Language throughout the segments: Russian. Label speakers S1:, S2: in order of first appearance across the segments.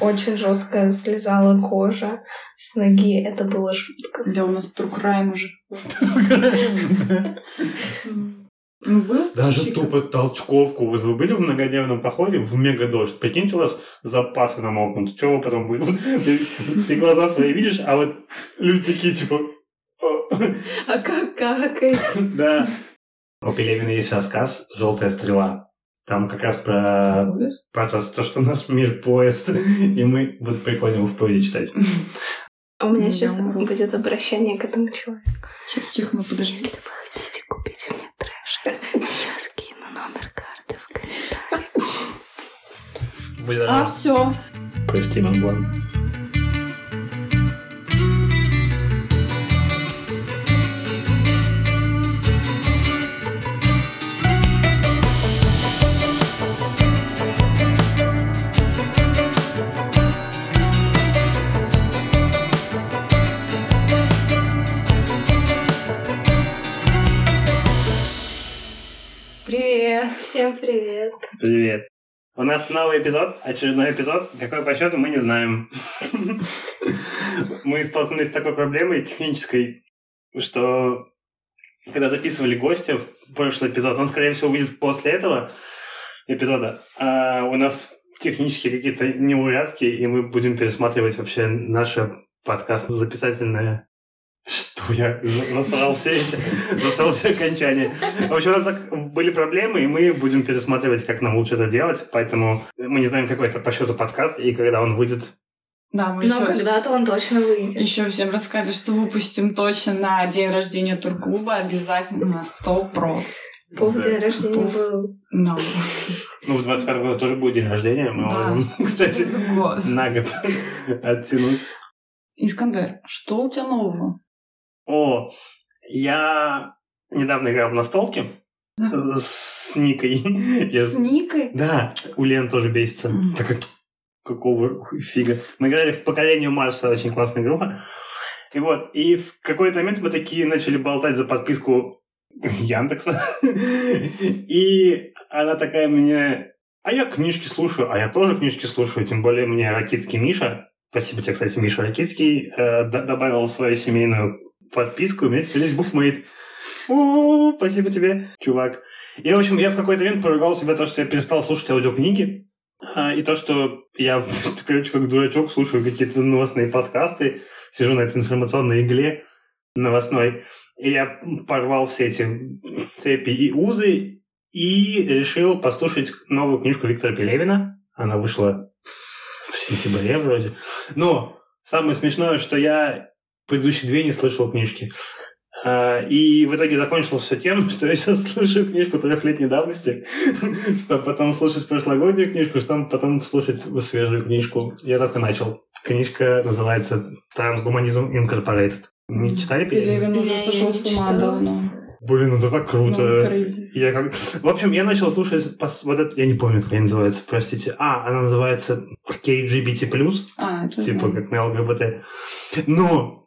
S1: очень жестко слезала кожа с ноги. Это было жутко.
S2: Да, у нас true crime уже.
S3: Ну, Даже тупо толчковку. Вы были в многодневном походе в мега дождь? Прикиньте, у вас запасы намокнут. Чего вы потом будет? Ты, ты глаза свои видишь, а вот люди такие, типа...
S1: А как какать?
S3: Да. У Пелевина есть рассказ «Желтая стрела». Там как раз про, про то, то, что наш мир поезд, и мы будет прикольно его в поезде читать.
S1: А у меня сейчас будет обращение к этому человеку.
S2: Сейчас чихну, подожди.
S1: Если вы хотите купить мне трэш, сейчас кину номер карты в комментариях.
S2: А, все.
S3: Прости, Мангон.
S1: Всем привет.
S3: Привет. У нас новый эпизод, очередной эпизод. Какой по счету, мы не знаем. Мы столкнулись с такой проблемой технической, что когда записывали гостя в прошлый эпизод, он, скорее всего, выйдет после этого эпизода. А у нас технически какие-то неурядки, и мы будем пересматривать вообще наше подкаст записательное что я насрал все эти, насрал все окончания. В общем, у нас были проблемы, и мы будем пересматривать, как нам лучше это делать. Поэтому мы не знаем, какой это по счету подкаст, и когда он выйдет.
S2: Да, мы
S1: Но
S2: еще,
S1: когда-то он точно выйдет.
S2: еще всем рассказали, что выпустим точно на день рождения Турклуба. Обязательно, сто прос.
S1: Пол
S3: Да.
S1: день рождения
S2: Пуф.
S1: был.
S2: No.
S3: Ну, в 21 году тоже будет день рождения. Мы
S2: Да.
S3: можем, кстати,
S2: год.
S3: на год оттянуть.
S2: Искандер, что у тебя нового?
S3: О, я недавно играл в настолки э, с Никой.
S2: С Никой?
S3: Да, у Лен тоже бесится. Такой, какого фига. Мы играли в «Поколение Марса», очень классная группа. И вот, и в какой-то момент мы такие начали болтать за подписку Яндекса. И она такая мне... А я книжки слушаю, а я тоже книжки слушаю, тем более мне Ракитский Миша, спасибо тебе, кстати, Миша Ракитский, э, добавил в свою семейную подписку, у меня теперь есть букмейт. У, Спасибо тебе, чувак. И, в общем, я в какой-то момент поругал себя то, что я перестал слушать аудиокниги, а, и то, что я, короче, как дурачок слушаю какие-то новостные подкасты, сижу на этой информационной игле новостной, и я порвал все эти цепи и узы, и решил послушать новую книжку Виктора Пелевина. Она вышла в сентябре вроде. Но самое смешное, что я предыдущие две не слышал книжки. А, И в итоге закончилось все тем, что я сейчас слушаю книжку трехлетней давности, чтобы потом слушать прошлогоднюю книжку, чтобы потом слушать свежую книжку. Я только начал. Книжка называется «Трансгуманизм Incorporated». Не читали Пелевина?
S2: Пелевин уже
S1: Я
S2: сошел с ума давно.
S3: Блин, это так
S2: Ну,
S3: круто.
S2: crazy.
S3: Я как... В общем, я начал слушать пос- вот это, я не помню, как она называется, простите. А, она называется KGBT+,
S2: А,
S3: типа
S2: знаю.
S3: как на ЛГБТ. Но,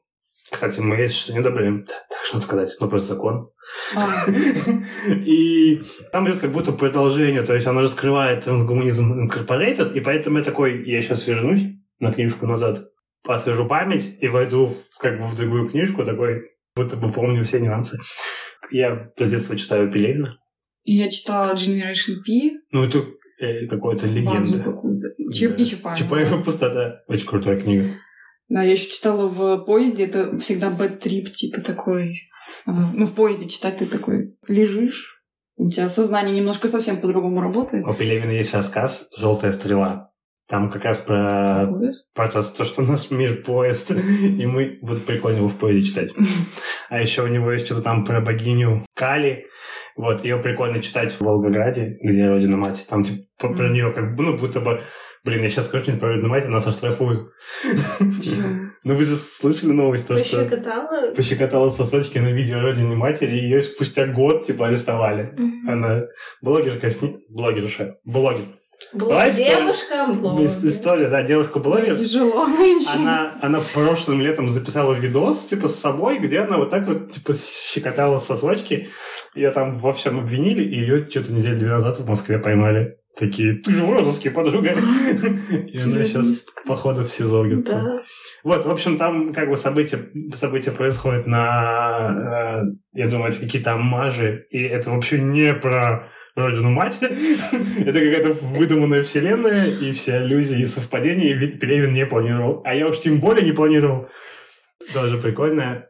S3: кстати, мы есть что не одобряем. Так, что сказать, ну просто закон.
S2: А,
S3: И там идет как будто продолжение, то есть она раскрывает трансгуманизм Incorporated, и поэтому я такой, я сейчас вернусь на книжку назад, освежу память и войду в, как бы в другую книжку, такой, будто бы помню все нюансы. Я с детства читаю Пелевина.
S2: я читала Generation P.
S3: Ну, это э, какая-то
S2: базу
S3: легенда.
S2: какую-то. Чип
S3: Да.
S2: и Чапаева.
S3: Чапаева пустота. Очень крутая книга.
S2: Да, я еще читала в поезде, это всегда бэт-трип, типа такой. а, Ну, в поезде читать ты такой лежишь, у тебя сознание немножко совсем по-другому работает.
S3: У Пелевина есть рассказ «Желтая стрела». Там как раз про,
S2: Поезд.
S3: про то, то, что наш мир поезд, и мы будет прикольно его в поезде читать. А еще у него есть что-то там про богиню Кали. Вот, ее прикольно читать в Волгограде, где родина мать. Там типа про, про нее как бы, ну, будто бы, блин, я сейчас что-нибудь про родину мать, нас оштрафуют. Ну, вы же слышали новость, то, что
S1: Пощекотала?
S3: сосочки на видео родине матери, и ее спустя год, типа, арестовали. Она блогерка, блогерша, блогер.
S1: Была девушка блогер.
S3: Ис- История, да, девушка-блогер.
S2: Тяжело нынче.
S3: Она, она прошлым летом записала видос, типа, с собой, где она вот так вот, типа, щекотала сосочки. Ее там во всем обвинили, и ее что-то неделю две назад в Москве поймали. Такие, ты же в розыске, подруга. И она сейчас, походу, в СИЗО где-то.
S1: Да.
S3: Вот, в общем, там как бы события, события происходят на, э, я думаю, это какие-то аммажи, и это вообще не про родину мать, это какая-то выдуманная вселенная, и все аллюзии и совпадения ведь Пелевин не планировал, а я уж тем более не планировал. Тоже прикольно.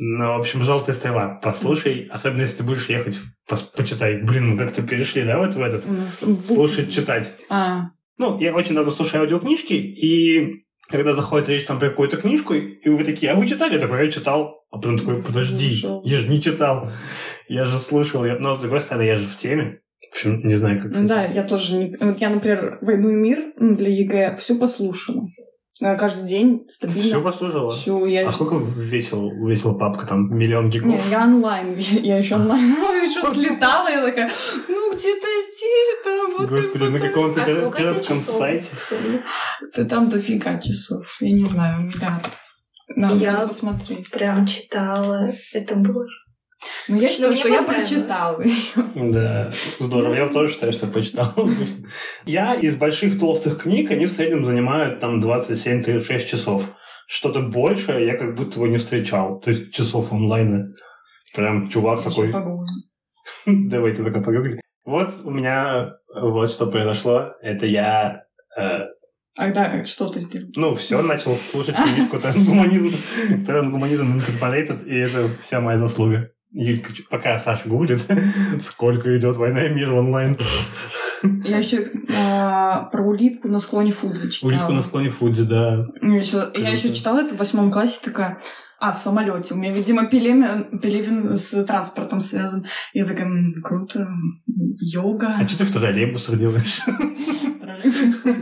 S3: Ну, в общем, «Желтая стрела». Послушай, особенно если ты будешь ехать, пос- почитай. Блин, мы как-то перешли, да, вот в этот? Слушать, читать.
S2: А,
S3: Ну, я очень давно слушаю аудиокнижки, и когда заходит речь там про какую-то книжку, и вы такие, а вы читали? Я такой, я читал. А потом такой, подожди, я же не читал. Я же слушал. Я... Но, с другой стороны, я же в теме. В общем, не знаю, как...
S2: ну да, я тоже не... Вот я, например, «Войну и мир» ну, для ЕГЭ все послушала. А Каждый день
S3: Все
S2: стабильно.
S3: послушала?
S2: Всё, я
S3: А сколько весил, весил папка? Там миллион гигов?
S2: Не, я онлайн, я еще онлайн еще слетала, я такая, ну где-то здесь, там вот
S3: Господи, на
S2: это».
S3: каком-то
S1: А
S3: пиратском
S1: часов
S3: сайте.
S1: сумме?
S2: Да там дофига часов, я не знаю, миллиард. Надо
S1: Я-
S2: надо посмотреть.
S1: Прям читала. Это было...
S2: Но я считаю,
S1: мне
S2: что я прочитала.
S3: Да, здорово. Я тоже считаю, что почитал. Я из больших толстых книг, они в среднем занимают там 27-36 часов. Что-то большее я как будто бы не встречал. То есть часов онлайна. Прям чувак
S2: Я
S3: такой,
S2: щас погуглю.
S3: давай ты пока погугли. Вот у меня вот что произошло. Это я э,
S2: А да, что ты сделал?
S3: ну, все, начал слушать книжку «Трансгуманизм», «Трансгуманизм Incorporated», и это вся моя заслуга. Юлька, пока Саша гуглит, сколько идет «Война и мир» онлайн.
S2: Я еще про улитку на склоне Фудзи читала.
S3: Улитку на склоне Фудзи, да.
S2: Я еще, я еще читала это в восьмом классе, такая, а, в самолете. У меня, видимо, Пелевин, Пелевин с транспортом связан. Я такая, «М, круто, йога,
S3: А что ты в троллейбусах делаешь?
S2: троллейбусы.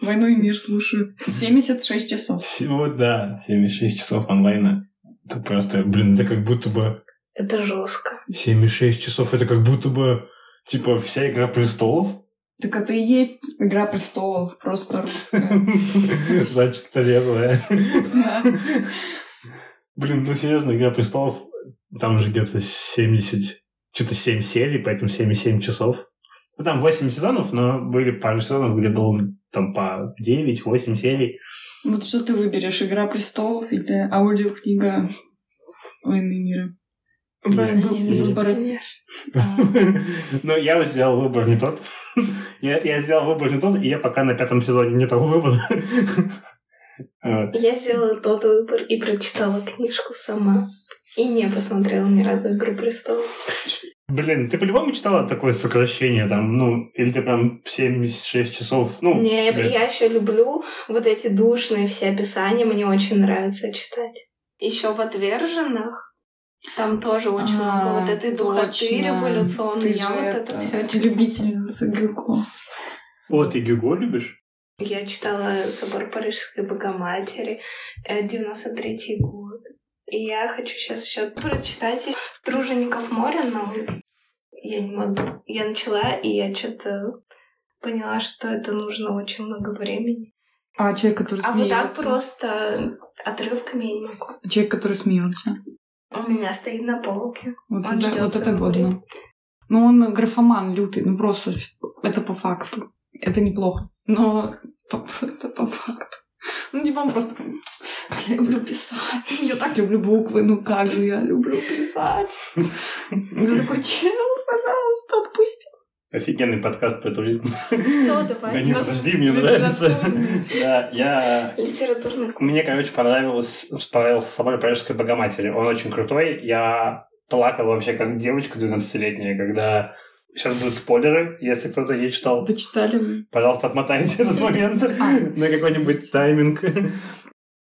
S2: Войну и мир слушаю. 76 часов.
S3: Вот, да, 76 часов онлайна. Это просто, блин, это как будто бы
S1: Это жестко.
S3: 76 часов, это как будто бы, типа, вся «Игра престолов».
S2: Так это и есть Игра престолов, просто русская.
S3: Значит, трезвая. Блин, ну серьезно, «Игра престолов», там же где-то 70, что-то 7 серий, поэтому 77 часов. Ну, там 8 сезонов, но были пару сезонов, где было там по 9-8 серий.
S2: Вот что ты выберешь, Игра престолов или аудиокнига Войны и мира? Выборы.
S1: конечно.
S3: Но я сделал выбор не тот. Я, я сделал выбор не тот, и я пока на пятом сезоне не того выбора.
S1: Я сделала тот выбор и прочитала книжку сама. И не посмотрела ни разу «Игру престолов».
S3: Блин, ты по-любому читала такое сокращение там, ну, или ты прям 76 часов, ну,
S1: Не, я,
S3: тебе-
S1: я еще люблю вот эти душные все описания, мне очень нравится читать. Еще в «Отверженных» там тоже очень
S2: А,
S1: много вот этой духоты революционной. Я вот это
S2: это,
S1: все
S2: ты любительница Гюго.
S3: О, ты Гюго любишь?
S1: Я читала «Собор Парижской Богоматери», э, 93-й год. И я хочу сейчас еще прочитать «Тружеников моря», но я не могу. Я начала, и я что-то поняла, что это нужно очень много времени.
S2: А человек, который
S1: А вот так
S2: смеется.
S1: просто отрывками я не могу.
S2: Человек, который смеется.
S1: У меня стоит на полке.
S2: Вот
S1: Он
S2: это, вот это годно. Ну, он графоман лютый, ну просто это по факту. Это неплохо. Но просто по факту. Ну, типа он просто я люблю писать. Я так люблю буквы, ну как же я люблю писать. Ты такой, чел, пожалуйста, отпусти.
S3: Офигенный подкаст про туризм.
S1: Все,
S3: Да
S1: давай.
S3: нет, подожди, мне нравится. Да, я...
S1: Литературный
S3: Мне, короче, понравилось, понравился собор Парижской Богоматери. Он очень крутой. Я плакал вообще как девочка 12-летняя, когда... Сейчас будут спойлеры, если кто-то не читал.
S2: Дочитали мы.
S3: Пожалуйста, отмотайте этот момент на какой-нибудь тайминг.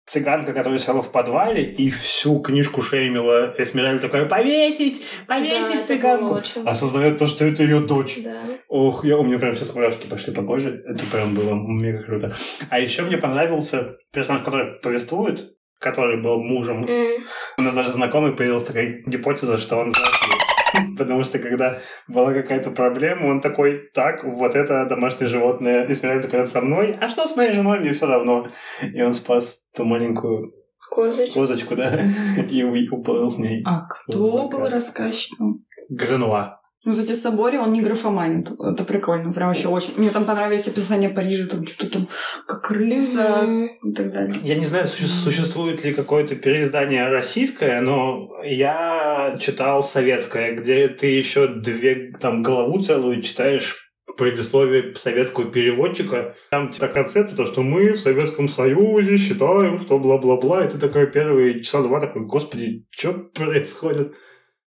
S3: Цыганка, которая села в подвале и всю книжку шеймила Эсмераль такая «Повесить!
S1: Да,
S3: Повесить
S1: было
S3: цыганку!»
S1: очень-
S3: Осознает то, что это ее дочь.
S1: Да.
S3: Ох, я, у меня прям сейчас мурашки пошли по коже. Это прям было мега круто. А еще мне понравился персонаж, который повествует, который был мужем.
S1: М.
S3: У нас даже знакомый появилась такая гипотеза, что он злодей. Потому что когда была какая-то проблема, он такой, так, вот это домашнее животное, смиряет такая со мной, а что с моей женой, мне все равно. И он спас ту маленькую
S1: Козочка.
S3: козочку, да, и уплыл с ней.
S2: А кто был рассказчиком?
S3: Гренуа.
S2: Ну, кстати, в соборе он не графоманит. Это прикольно. Прям вообще очень. Мне там понравились описания Парижа, там что-то там как крыса
S1: Мгм.
S2: и так далее.
S3: Я не знаю, суще- существует ли какое-то переиздание российское, но я читал советское, где ты еще две там главу целую читаешь в предисловии советского переводчика. Там типа концепт, то, что мы в Советском Союзе считаем, что бла-бла-бла, и ты такой первые часа два такой, господи, что происходит?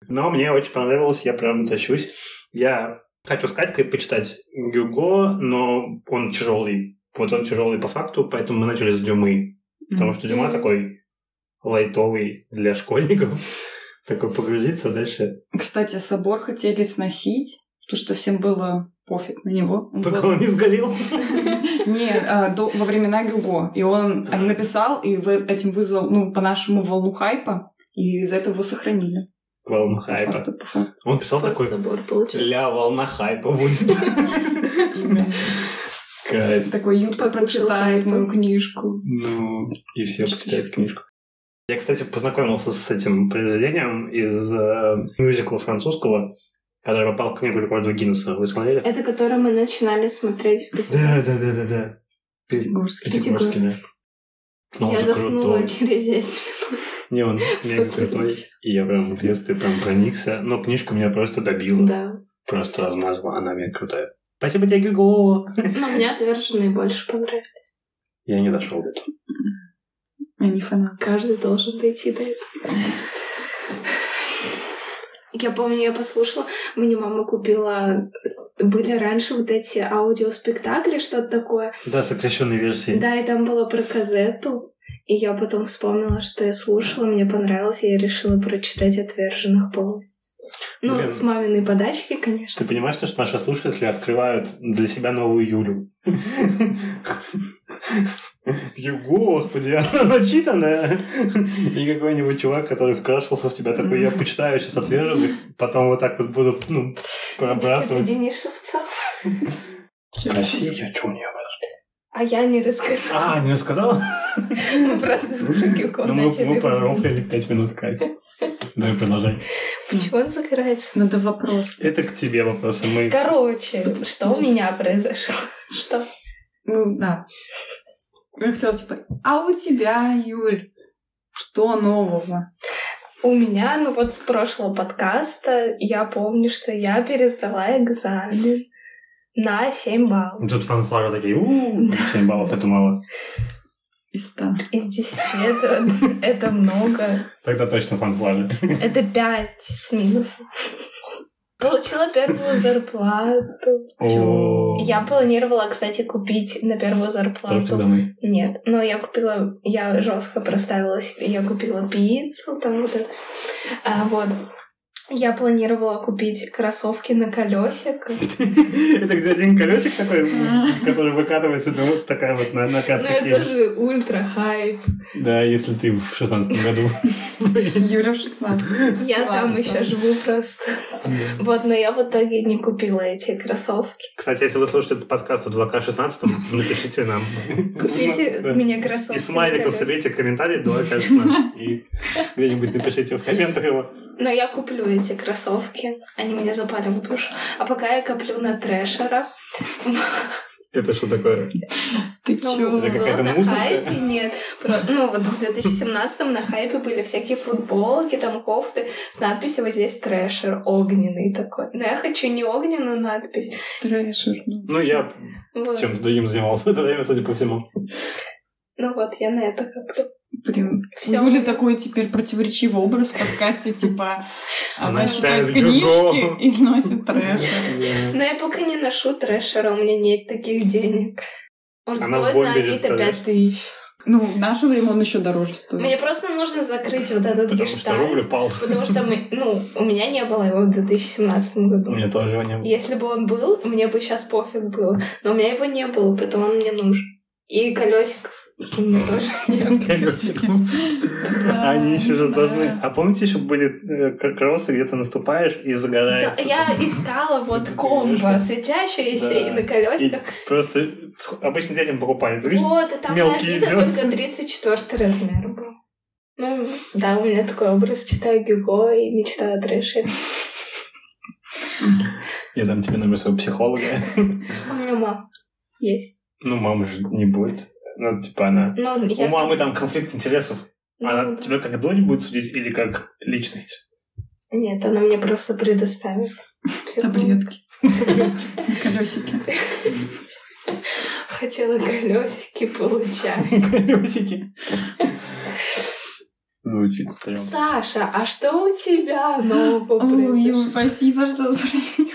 S3: Но мне очень понравилось, я прям тащусь. Я хочу с Катькой почитать Гюго, но он тяжелый. Вот он тяжелый по факту, поэтому мы начали с Дюмы. Потому что Дюма такой лайтовый для школьников. Такой погрузиться дальше.
S2: Кстати, собор хотели сносить, потому что всем было пофиг на него. Он
S3: Пока
S2: был-
S3: он не сгорел.
S2: Нет, а, до- во времена Гюго. И он написал, и этим вызвал, ну, по-нашему, волну хайпа, и из этого его сохранили.
S3: Волна
S2: По
S3: хайпа.
S2: факту, по факту.
S3: Он писал такой,
S1: собор
S3: ля, волна хайпа будет. Кайф.
S2: Такой
S1: Покушал
S2: прочитает мою книжку.
S3: Ну, и все почитают книжку. Я, кстати, познакомился с этим произведением из э, мюзикла французского, который попал в книгу рекордов Гиннесса. Вы смотрели?
S1: Это которое мы начинали смотреть в Петербурге.
S3: Да, да, да, да, да.
S2: Петербургский.
S3: Пятигорский, да. Но он
S1: Я заснула
S3: крутой.
S1: через 10 минут.
S3: Не, он мега крутой. И я прям в детстве прям проникся. Но книжка меня просто добила.
S1: Да.
S3: Просто размазала. Она мега крутая. Спасибо тебе, Гюго!
S1: Но мне отверженные больше понравились.
S3: Я не дошел до этого.
S2: Я не фанат.
S1: Каждый должен дойти до этого. Я помню, я послушала, мне мама купила... Были раньше вот эти аудиоспектакли, что-то такое.
S3: Да, сокращенной версии.
S1: Да, и там было про казету. И я потом вспомнила, что я слушала, мне понравилось, и я решила прочитать «Отверженных» полностью. Ну,
S3: Блин.
S1: с маминой подачки, конечно.
S3: Ты понимаешь, что наши слушатели открывают для себя новую Юлю? Ю, Господи, она начитанная. И какой-нибудь чувак, который вкрашился в тебя, такой, я почитаю сейчас отверженных, потом вот так вот буду, ну, пробрасывать.
S1: среди Шевцов.
S3: Спроси, я что у нее
S1: А я не рассказала.
S3: А, не рассказала?
S1: Мы просто
S3: Ну, мы, пророфлили пять минут, кайф. Давай продолжай.
S1: Почему он загорается?
S2: Надо вопрос.
S3: Это к тебе вопросы. Мы...
S1: Короче, что у меня произошло? Что?
S2: Ну, да. Я хотела, типа, а у тебя, Юль, что нового?
S1: У меня, ну вот с прошлого подкаста, я помню, что я пересдала экзамен на 7 баллов.
S3: Тут фанфары такие, у 7 баллов, это мало.
S2: Из ста.
S1: Из 10 это, это много.
S3: Тогда точно фанфары.
S1: Это 5 с минусом. Получила первую зарплату. Я планировала, кстати, купить на первую зарплату.
S3: домой.
S1: Нет, но я купила, я жестко проставила себе, я купила пиццу, там вот это все. А, вот. Я планировала купить кроссовки на колесиках.
S3: Это где один колесик такой, который выкатывается, ну, вот такая вот на, на
S1: Ну, это же ультра хайп.
S3: Да, если ты в шестнадцатом году.
S2: Юля в 16.
S1: Я там
S2: 17.
S1: еще живу просто. Вот, но я в итоге не купила эти кроссовки.
S3: Кстати, если вы слушаете этот подкаст в 2К16, напишите нам.
S1: Купите мне кроссовки.
S3: Из смайликов соберите комментарий 2К16 и где-нибудь напишите в комментах его.
S1: Но я куплю эти кроссовки. Они мне запали в душу. А пока я коплю на трэшера.
S3: Это что такое?
S2: Ты
S1: Ну,
S2: чё?
S3: Это какая-то
S1: на
S3: музыка?
S1: хайпе нет. Про- Ну, вот в 2017 на хайпе были всякие футболки, там кофты с надписью вот здесь трэшер огненный такой. Но я хочу не огненную надпись.
S2: Трэшер. ну.
S3: Ну, я
S1: Вот.
S3: чем-то другим занимался в это время, судя по всему.
S1: Ну вот, я на это коплю.
S2: Блин,
S1: Всё.
S2: у Юли такой теперь противоречивый образ в подкасте, типа
S3: Она
S2: она
S3: читает
S2: книжки и носит трэш.
S1: Но я пока не ношу трэшера, у меня нет таких денег. Он
S3: Она
S1: стоит на Авито
S3: трэш.
S1: 5 тысяч.
S2: Ну, в наше время он еще дороже стоит.
S1: Мне просто нужно закрыть вот этот
S3: Потому что рубль
S1: гештальт.
S3: упал.
S1: Потому что мы, ну, у меня не было его в 2017
S3: У
S1: году.
S3: меня тоже его не было.
S1: Если бы он был, мне бы сейчас пофиг было. Но у меня его не было, поэтому он мне нужен. И колесиков у меня тоже не.
S3: Колесиков. Они еще же должны... А помните, еще были э, кроссы, где ты наступаешь и загорается?
S1: я искала вот
S3: Типа,
S1: комбо,
S3: Да.
S1: и на колесиках.
S3: просто обычно детям покупали.
S1: Вот, и там
S3: мелкие
S1: только 34 размер был. Ну, да, у меня такой образ. Читаю Гюго и мечтаю о трэшере.
S3: Я дам тебе номер своего психолога.
S1: У меня мама есть.
S3: Ну, мамы же не будет. Ну, типа она...
S1: Ну,
S3: У мамы там конфликт интересов.
S1: Ну,
S3: Она тебя как дочь будет судить или как личность?
S1: Нет, она мне просто предоставит.
S2: Таблетки. Колесики.
S1: Хотела колесики, получаю.
S3: Колесики. Звучит прям.
S1: Саша, а что у тебя нового
S2: Ой,
S1: произошло?
S2: спасибо, что спросила.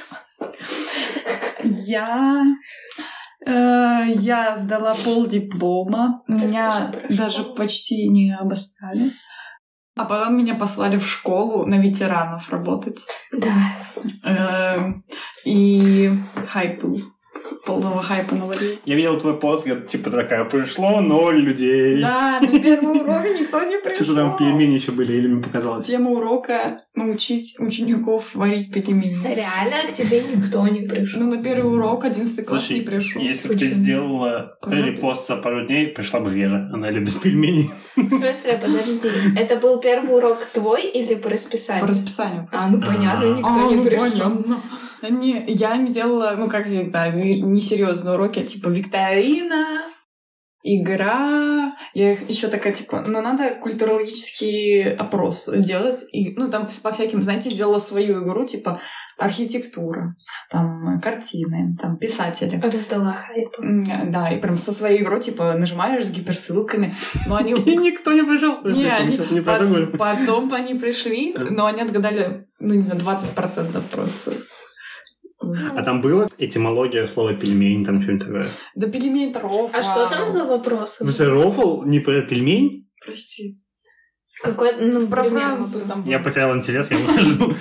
S2: Я... э, Я сдала пол диплома. Меня даже почти не обосрали. А потом меня послали в школу на ветеранов работать.
S1: Да.
S2: Э, И хайп был. Полного хайпа навалил.
S3: Я видел твой пост, я типа такая, пришло ноль людей.
S2: Да, на первый урок никто не пришел.
S3: Что-то там пельмени еще были, или мне показалось.
S2: Тема урока — научить учеников варить пельмени.
S1: Реально к тебе никто не пришел.
S2: Ну, на первый урок одиннадцатый класс
S3: Слушай,
S2: не пришел.
S3: Если бы ты сделала репост за пару дней, пришла бы Вера. Она любит пельмени.
S1: В смысле, подожди. Это был первый урок твой или по расписанию?
S2: По расписанию.
S1: А, ну понятно, никто
S2: А,
S1: не
S2: ну,
S1: пришел.
S2: Не, я им сделала, ну, как всегда, несерьезные уроки, типа викторина, игра. Я их еще такая, типа, ну, надо культурологический опрос делать. И, ну, там по всяким, знаете, сделала свою игру, типа архитектура, там картины, там писатели.
S1: Раздала хайп.
S2: Да, и прям со своей игрой, типа, нажимаешь с гиперссылками. Но они
S3: И никто не пришел.
S2: Не, они
S3: не
S2: потом они пришли, но они отгадали, ну, не знаю, 20% просто.
S3: А там было этимология слова пельмень, там что-нибудь такое?
S2: Да пельмень тров.
S1: А что там за вопросы?
S3: Вы рофл не про пельмень?
S2: Прости.
S1: Какой, ну,
S2: Про Францию
S1: был.
S2: там было.
S3: Я потерял интерес, я выхожу.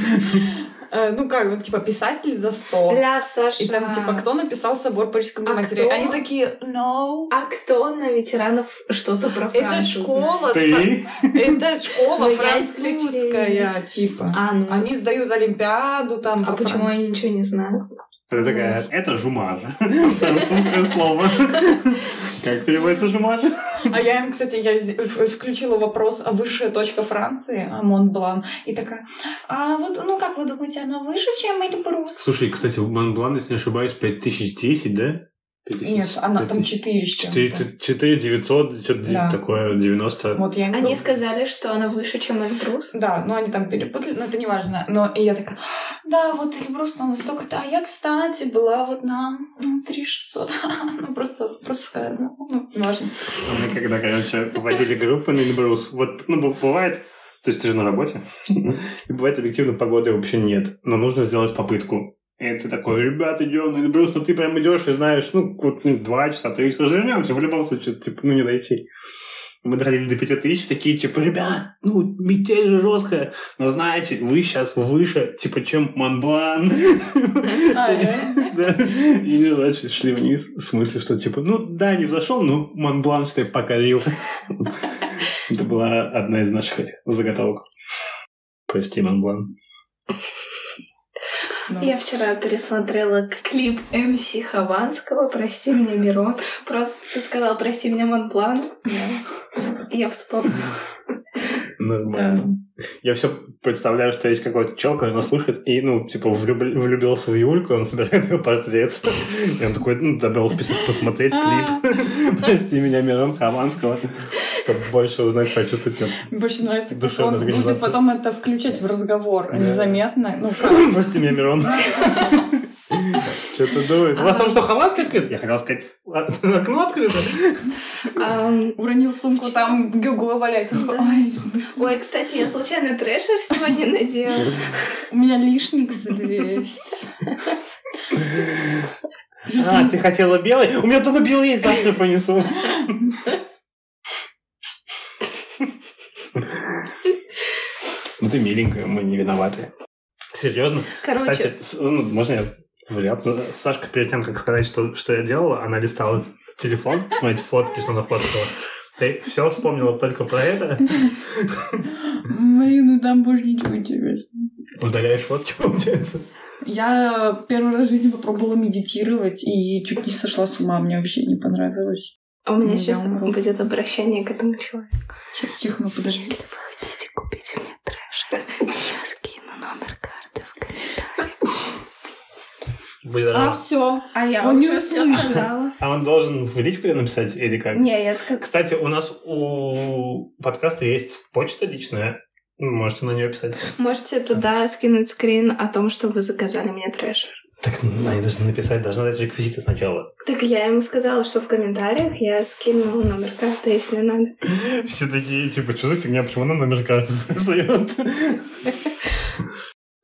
S2: Э, Ну как, ну типа писатель за 100.
S1: Ля, Саша.
S2: И там типа, кто написал собор Парижской
S1: А
S2: матери?
S1: кто?
S2: Они такие, no.
S1: А кто на ветеранов что-то про
S2: Это
S1: Францию
S2: школа, с
S3: Ты?
S2: это школа
S1: Ну,
S2: французская, типа.
S1: А, ну.
S2: Они сдают Олимпиаду там.
S1: А
S2: по
S1: почему они ничего не знают?
S3: Это такая, это жумаж. Французское слово. Как переводится жумаж?
S2: А я им, кстати, я включила вопрос, а высшая точка Франции, а, Монблан, и такая, а вот, ну как вы думаете, она выше, чем Эльбрус?
S3: Слушай, кстати, Монблан, если не ошибаюсь, 5010, да? 5000?
S2: Нет, она там 4 с чем-то.
S3: 4 4900, что-то
S2: Да.
S3: такое, 90.
S2: Вот я
S1: Они сказали, что она выше, чем Эльбрус.
S2: Да, ну они там перепутали, но это не важно. Но и я такая, да, вот Эльбрус, ну столько-то. А я, кстати, была вот на ну, 3600. Ну, просто, просто сказано. Ну, не важно.
S3: Мы когда, короче, вводили группы на Эльбрус, вот, ну, бывает, то есть ты же на работе, и бывает объективно погоды вообще нет, но нужно сделать попытку. Ты такой, ребят, идем на Эльбрус, ну ты прям идешь и знаешь, ну, вот ну, два часа, три часа развернемся, в любом случае, типа, ну, не дойти. Мы доходили до 5000, такие, типа, ребят, ну, метель же жесткая, но знаете, вы сейчас выше, типа, чем Монблан.
S2: А.
S3: И не значит, шли вниз в смысле, что типа, ну да, не взошел, ну Монблан что покорил. Это была одна из наших заготовок. Прости, Монблан.
S2: Ну.
S1: Я вчера пересмотрела клип МС Хованского «Прости меня, Мирон». Просто ты сказал «Прости меня, Монблан». И Я вспомнила.
S3: Нормально. Я все представляю, что есть какой-то чел, который нас слушает, и, ну, типа, влюб- влюбился в Юльку, он собирает ее портрет. И он такой, ну, добавил список посмотреть клип. Прости меня, Мирон Хованского. Чтобы больше узнать, почувствовать.
S2: Мне Больше нравится, как он будет потом это включать в разговор незаметно. Ну?
S3: Прости меня, Мирон. Что ты думаешь? У вас там что, Хованский открыт? Я хотел сказать, а, окно открыто.
S2: Уронил сумку, там Гюго валяется.
S1: Ой, кстати, я случайно трэшер сегодня надела.
S2: У меня лишний, кстати, есть.
S3: А, ты хотела белый? У меня дома белый есть, завтра понесу. Ну ты миленькая, мы не виноваты. Серьезно?
S1: Короче,
S3: Кстати, с- ну, можно я? Ну, Сашка перед тем, как сказать, что, что я делала, она листала телефон, смотреть фотки, что она фоткала. Ты все вспомнила только про это?
S2: Блин, ну там больше ничего интересного.
S3: Удаляешь фотки, получается?
S2: Я первый раз в жизни попробовала медитировать и чуть не сошла с ума. Мне вообще не понравилось.
S1: а у меня сейчас
S2: умру.
S1: будет обращение к этому человеку.
S2: Сейчас чихну, подожди.
S1: Если вы хотите купить мне трэшер, сейчас кину номер карты в комментариях.
S3: Будет
S2: А
S3: даже-
S2: все.
S1: А я
S2: Он не услышал.
S1: сказала.
S3: А он должен в личку тебе написать или как?
S1: Не, я сказала.
S3: Кстати, у нас у подкаста есть почта личная. Вы Можете на нее писать.
S1: Можете туда скинуть скрин о том, что вы заказали мне трэшер.
S3: Так они должны написать, должны дать реквизиты сначала.
S1: Так я им сказала, что в комментариях я скину номер карты, если надо.
S3: Все такие, типа, что за фигня, почему нам номер карты сует?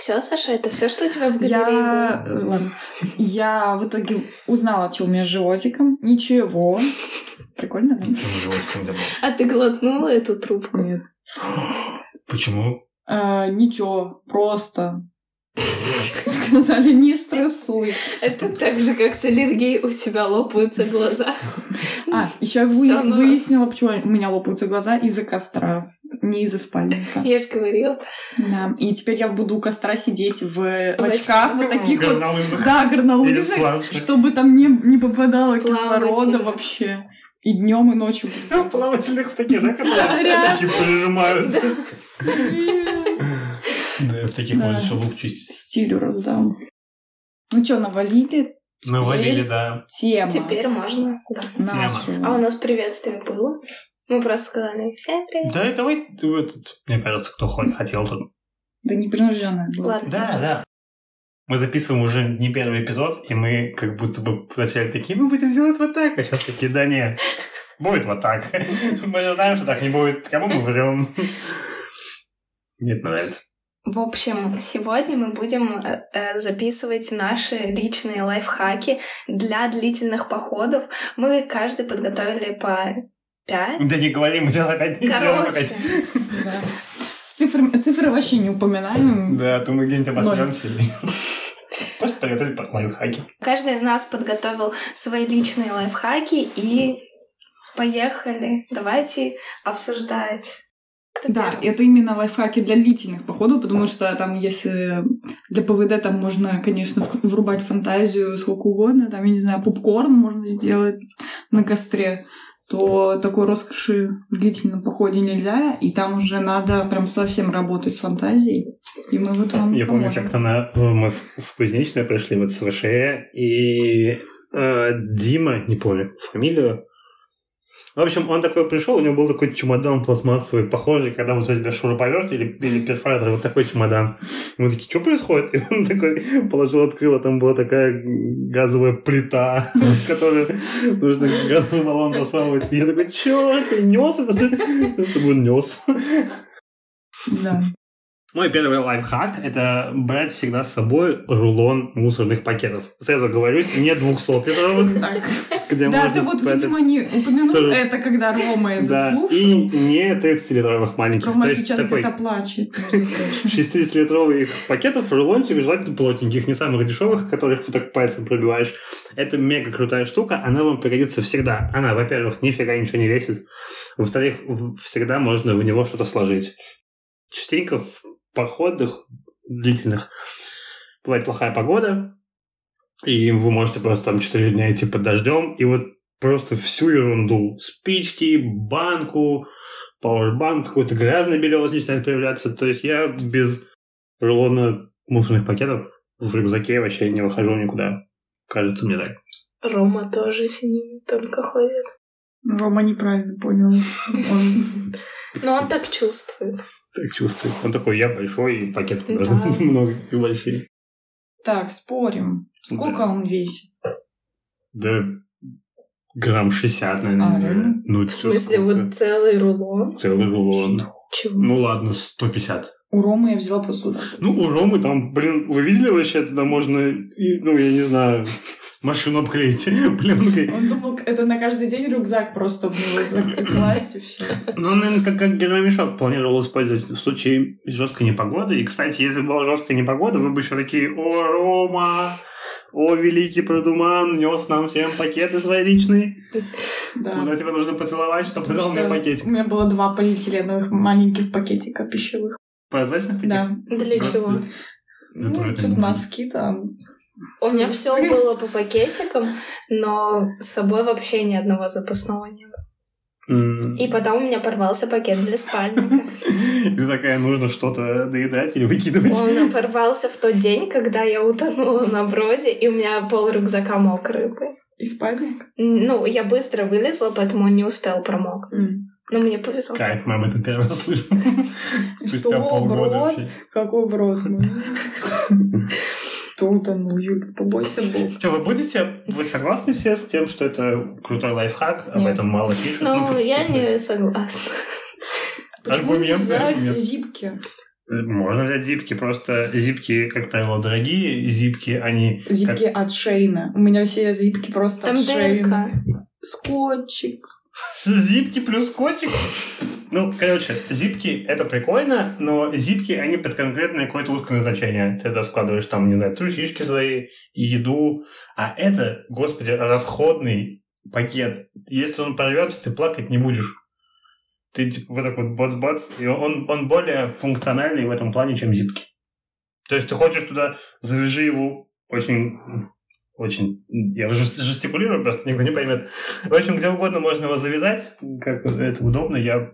S1: Все, Саша, это все, что у тебя в галерее
S2: Я...
S1: было?
S2: э, Ладно. Я в итоге узнала, что у меня с животиком. Ничего. Прикольно, да?
S1: А ты глотнула эту трубку?
S2: Нет.
S3: Почему?
S2: А, ничего, просто. Сказали, не стрессуй.
S1: Это так же, как с аллергией у тебя лопаются глаза.
S2: А, еще я выяснила, почему у меня лопаются глаза из-за костра, не из-за спальника.
S1: Я же говорила.
S2: Да. И теперь я буду у костра сидеть в, в
S1: очках.
S2: очках, вот таких вот, да, горнолыжных, чтобы там не, не попадало кислорода вообще. И днем, и ночью.
S3: В плавательных в таких, да, такие прижимают. Да, в таких можно еще лук чистить.
S2: Стилю раздам. Ну что, навалили?
S3: Навалили, да.
S2: Тема.
S1: Теперь можно. Да.
S2: нашу.
S1: А у нас приветствие было. Мы просто сказали всем привет.
S3: Да, давай ты этот, мне кажется, кто хоть хотел тут.
S2: Да непринужденная была.
S1: Ладно.
S3: Да, да. Мы записываем уже не первый эпизод, и мы как будто бы вначале такие, мы будем делать вот так, а сейчас такие, да не, будет вот так. Мы же знаем, что так не будет. Кому мы врем? Мне это нравится.
S1: В общем, сегодня мы будем э, э, записывать наши личные лайфхаки для длительных походов. Мы каждый подготовили по пять.
S3: Да не говори, мы сейчас опять не сделаем
S1: Короче,
S3: опять.
S2: Да. Цифры, цифры вообще не упоминаем.
S3: Да, а то мы где-нибудь обосремся. Просто приготовили лайфхаки.
S1: каждый из нас подготовил свои личные лайфхаки и поехали. Давайте обсуждать. Кто
S2: Да,
S1: первый?
S2: это именно лайфхаки для длительных походов, потому что там, если для ПВД там можно, конечно, врубать фантазию сколько угодно, там, я не знаю, попкорн можно сделать на костре, то такой роскоши в длительном походе нельзя, и там уже надо прям совсем работать с фантазией, и мы вот вам
S3: Я помню, как-то на, мы в, в Кузнечное пришли вот с ВШЭ, и э, Дима, не помню фамилию, в общем, он такой пришел, у него был такой чемодан пластмассовый, похожий, когда вот у тебя шуруповерт или, или перфоратор, вот такой чемодан. И мы такие, что происходит? И он такой положил, открыл, а там была такая газовая плита, которую нужно газовый баллон засовывать. И я такой, что ты нес это? Я с собой нес.
S2: Да.
S3: Мой первый лайфхак – это брать всегда с собой рулон мусорных пакетов. Сразу говорю, не 200-литровых,
S2: Так.
S3: где
S2: Да, ты вот, видимо, не упомянул это, когда Рома это слушал.
S3: и не 30-литровых маленьких.
S2: Рома сейчас где-то плачет. между прочим.
S3: 60-литровых пакетов, рулончик, желательно плотненьких, не самых дешевых, которых вот так пальцем пробиваешь. Это мега крутая штука, она вам пригодится всегда. Она, во-первых, нифига ничего не весит. Во-вторых, всегда можно в него что-то сложить. Частенько походах длительных бывает плохая погода, и вы можете просто там 4 дня идти под дождем, и вот просто всю ерунду. Спички, банку, пауэрбанк, какой-то грязный белёс начинает появляться. То есть я без рулона мусорных пакетов в рюкзаке вообще не выхожу никуда. Кажется мне так.
S1: Рома тоже с ними только ходит.
S2: Рома неправильно понял. Он
S1: Но он так чувствует.
S3: Так чувствую. Он такой, я большой, и даже много и большие.
S2: Так, спорим. Сколько
S3: Да.
S2: он весит?
S3: Да грамм 60, наверное.
S2: А, реально?
S3: Ну,
S1: В смысле, вот целый рулон?
S3: Целый рулон.
S1: Чего?
S3: Ну ладно, 150.
S2: У Ромы я взяла просто туда.
S3: Ну, у Ромы там, блин, вы видели вообще, туда можно, ну, я не знаю, машину обклеить пленкой.
S2: Он думал, это на каждый день рюкзак просто в него класть и все.
S3: Ну, он, наверное, как, как гермомешок планировал использовать в случае жесткой непогоды. И, кстати, если бы была жесткая непогода, вы бы еще такие, о, Рома, о, великий продуман, нес нам всем пакеты свои личные.
S2: Да.
S3: Куда тебе нужно поцеловать, чтобы ты дал мне пакетик?
S2: У меня было два полиэтиленовых маленьких пакетика пищевых.
S3: Прозрачных таких?
S2: Да.
S1: Для чего?
S2: Ну, тут
S3: не-
S2: носки там.
S1: У меня все было по пакетикам, но с собой вообще ни одного запасного не было. И потом у меня порвался пакет для спальника.
S3: И ты такая, нужно что-то доедать или выкидывать.
S1: Он порвался в тот день, когда я утонула на броде, и у меня пол рюкзака мокрый был.
S2: И спальник?
S1: Ну, я быстро вылезла, поэтому он не успел промокнуть. Но мне повезло.
S3: Кайф, мама, это первый раз слышу. Спустя полгода.
S2: Какой брод мой? Тут ну, Юль, побойся Бог.
S3: Что, вы будете, вы согласны все с тем, что это крутой лайфхак, об
S2: Нет.
S3: этом мало пишут?
S1: Ну,
S3: Ну,
S1: я не согласна.
S3: Аргумент,
S2: взять зипки?
S3: Можно взять зипки, просто зипки, как правило, дорогие, зипки, они... как-
S2: Зипки от Шейна. У меня все зипки просто
S1: Там
S2: от Шейна.
S1: дырка.
S2: Скотчик.
S3: Зипки плюс скотчик. Ну, короче, зипки — это прикольно, но зипки, они под конкретное какое-то узкое назначение. Ты туда складываешь там, не знаю, трусишки свои, еду. А это, господи, расходный пакет. Если он порвется, ты плакать не будешь. Ты типа вот так вот бац-бац, и он, он более функциональный в этом плане, чем зипки. То есть ты хочешь туда, завяжи его очень очень... Я уже жестикулирую, просто никто не поймет. В общем, где угодно можно его завязать, как это удобно. Я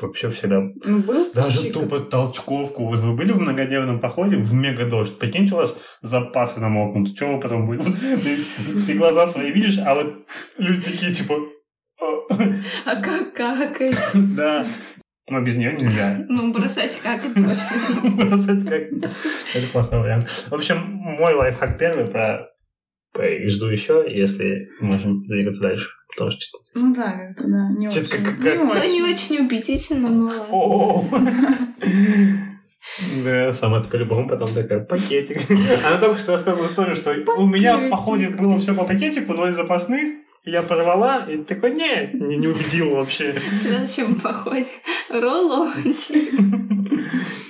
S3: вообще всегда...
S2: Ну, был
S3: Даже
S2: случай,
S3: тупо толчковку. Вот вы были в многодневном походе в мега дождь. Прикиньте, у вас запасы намокнут. Что вы потом будете? Ты, глаза свои видишь, а вот люди такие, типа... «О,
S1: А как какать?
S3: Да. Но без нее нельзя.
S1: Ну, бросать какать точно.
S3: Бросать как... Это плохой вариант. В общем, мой лайфхак первый про... и жду еще, если можем двигаться дальше. Потому что...
S2: Ну да, как-то, да. Не очень.
S3: как- как-
S2: Не
S1: Ну,
S2: очень.
S1: не очень убедительно, но
S3: Да, сама ты по-любому потом такая, пакетик. Она только что рассказывала историю, что у меня в походе было все по пакетику, ноль запасных, и я порвала, и такой, не, не, не убедил вообще.
S1: В следующем походе роллончик.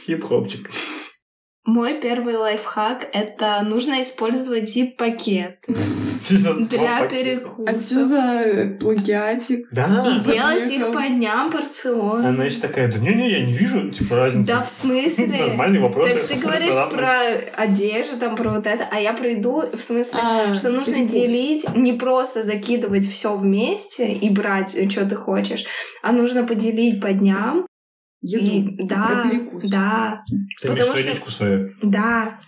S3: Хип-хопчик.
S1: Мой первый лайфхак — это нужно использовать зип-пакет для перекуса.
S2: за плагиатик?
S3: Да.
S1: И делать их по дням порционно.
S3: Она еще такая, да не-не, я не вижу, типа, разницы.
S1: Да, в смысле?
S3: Нормальный вопрос.
S1: Так ты говоришь про одежду, там, про вот это, а я приду, в смысле,
S2: А,
S1: что нужно делить, не просто закидывать все вместе и брать, что ты хочешь, а нужно поделить по дням.
S2: Еду.
S1: И, да,
S2: Про перекус.
S1: да,
S3: Ты
S1: потому что-
S3: личку свою.
S1: да.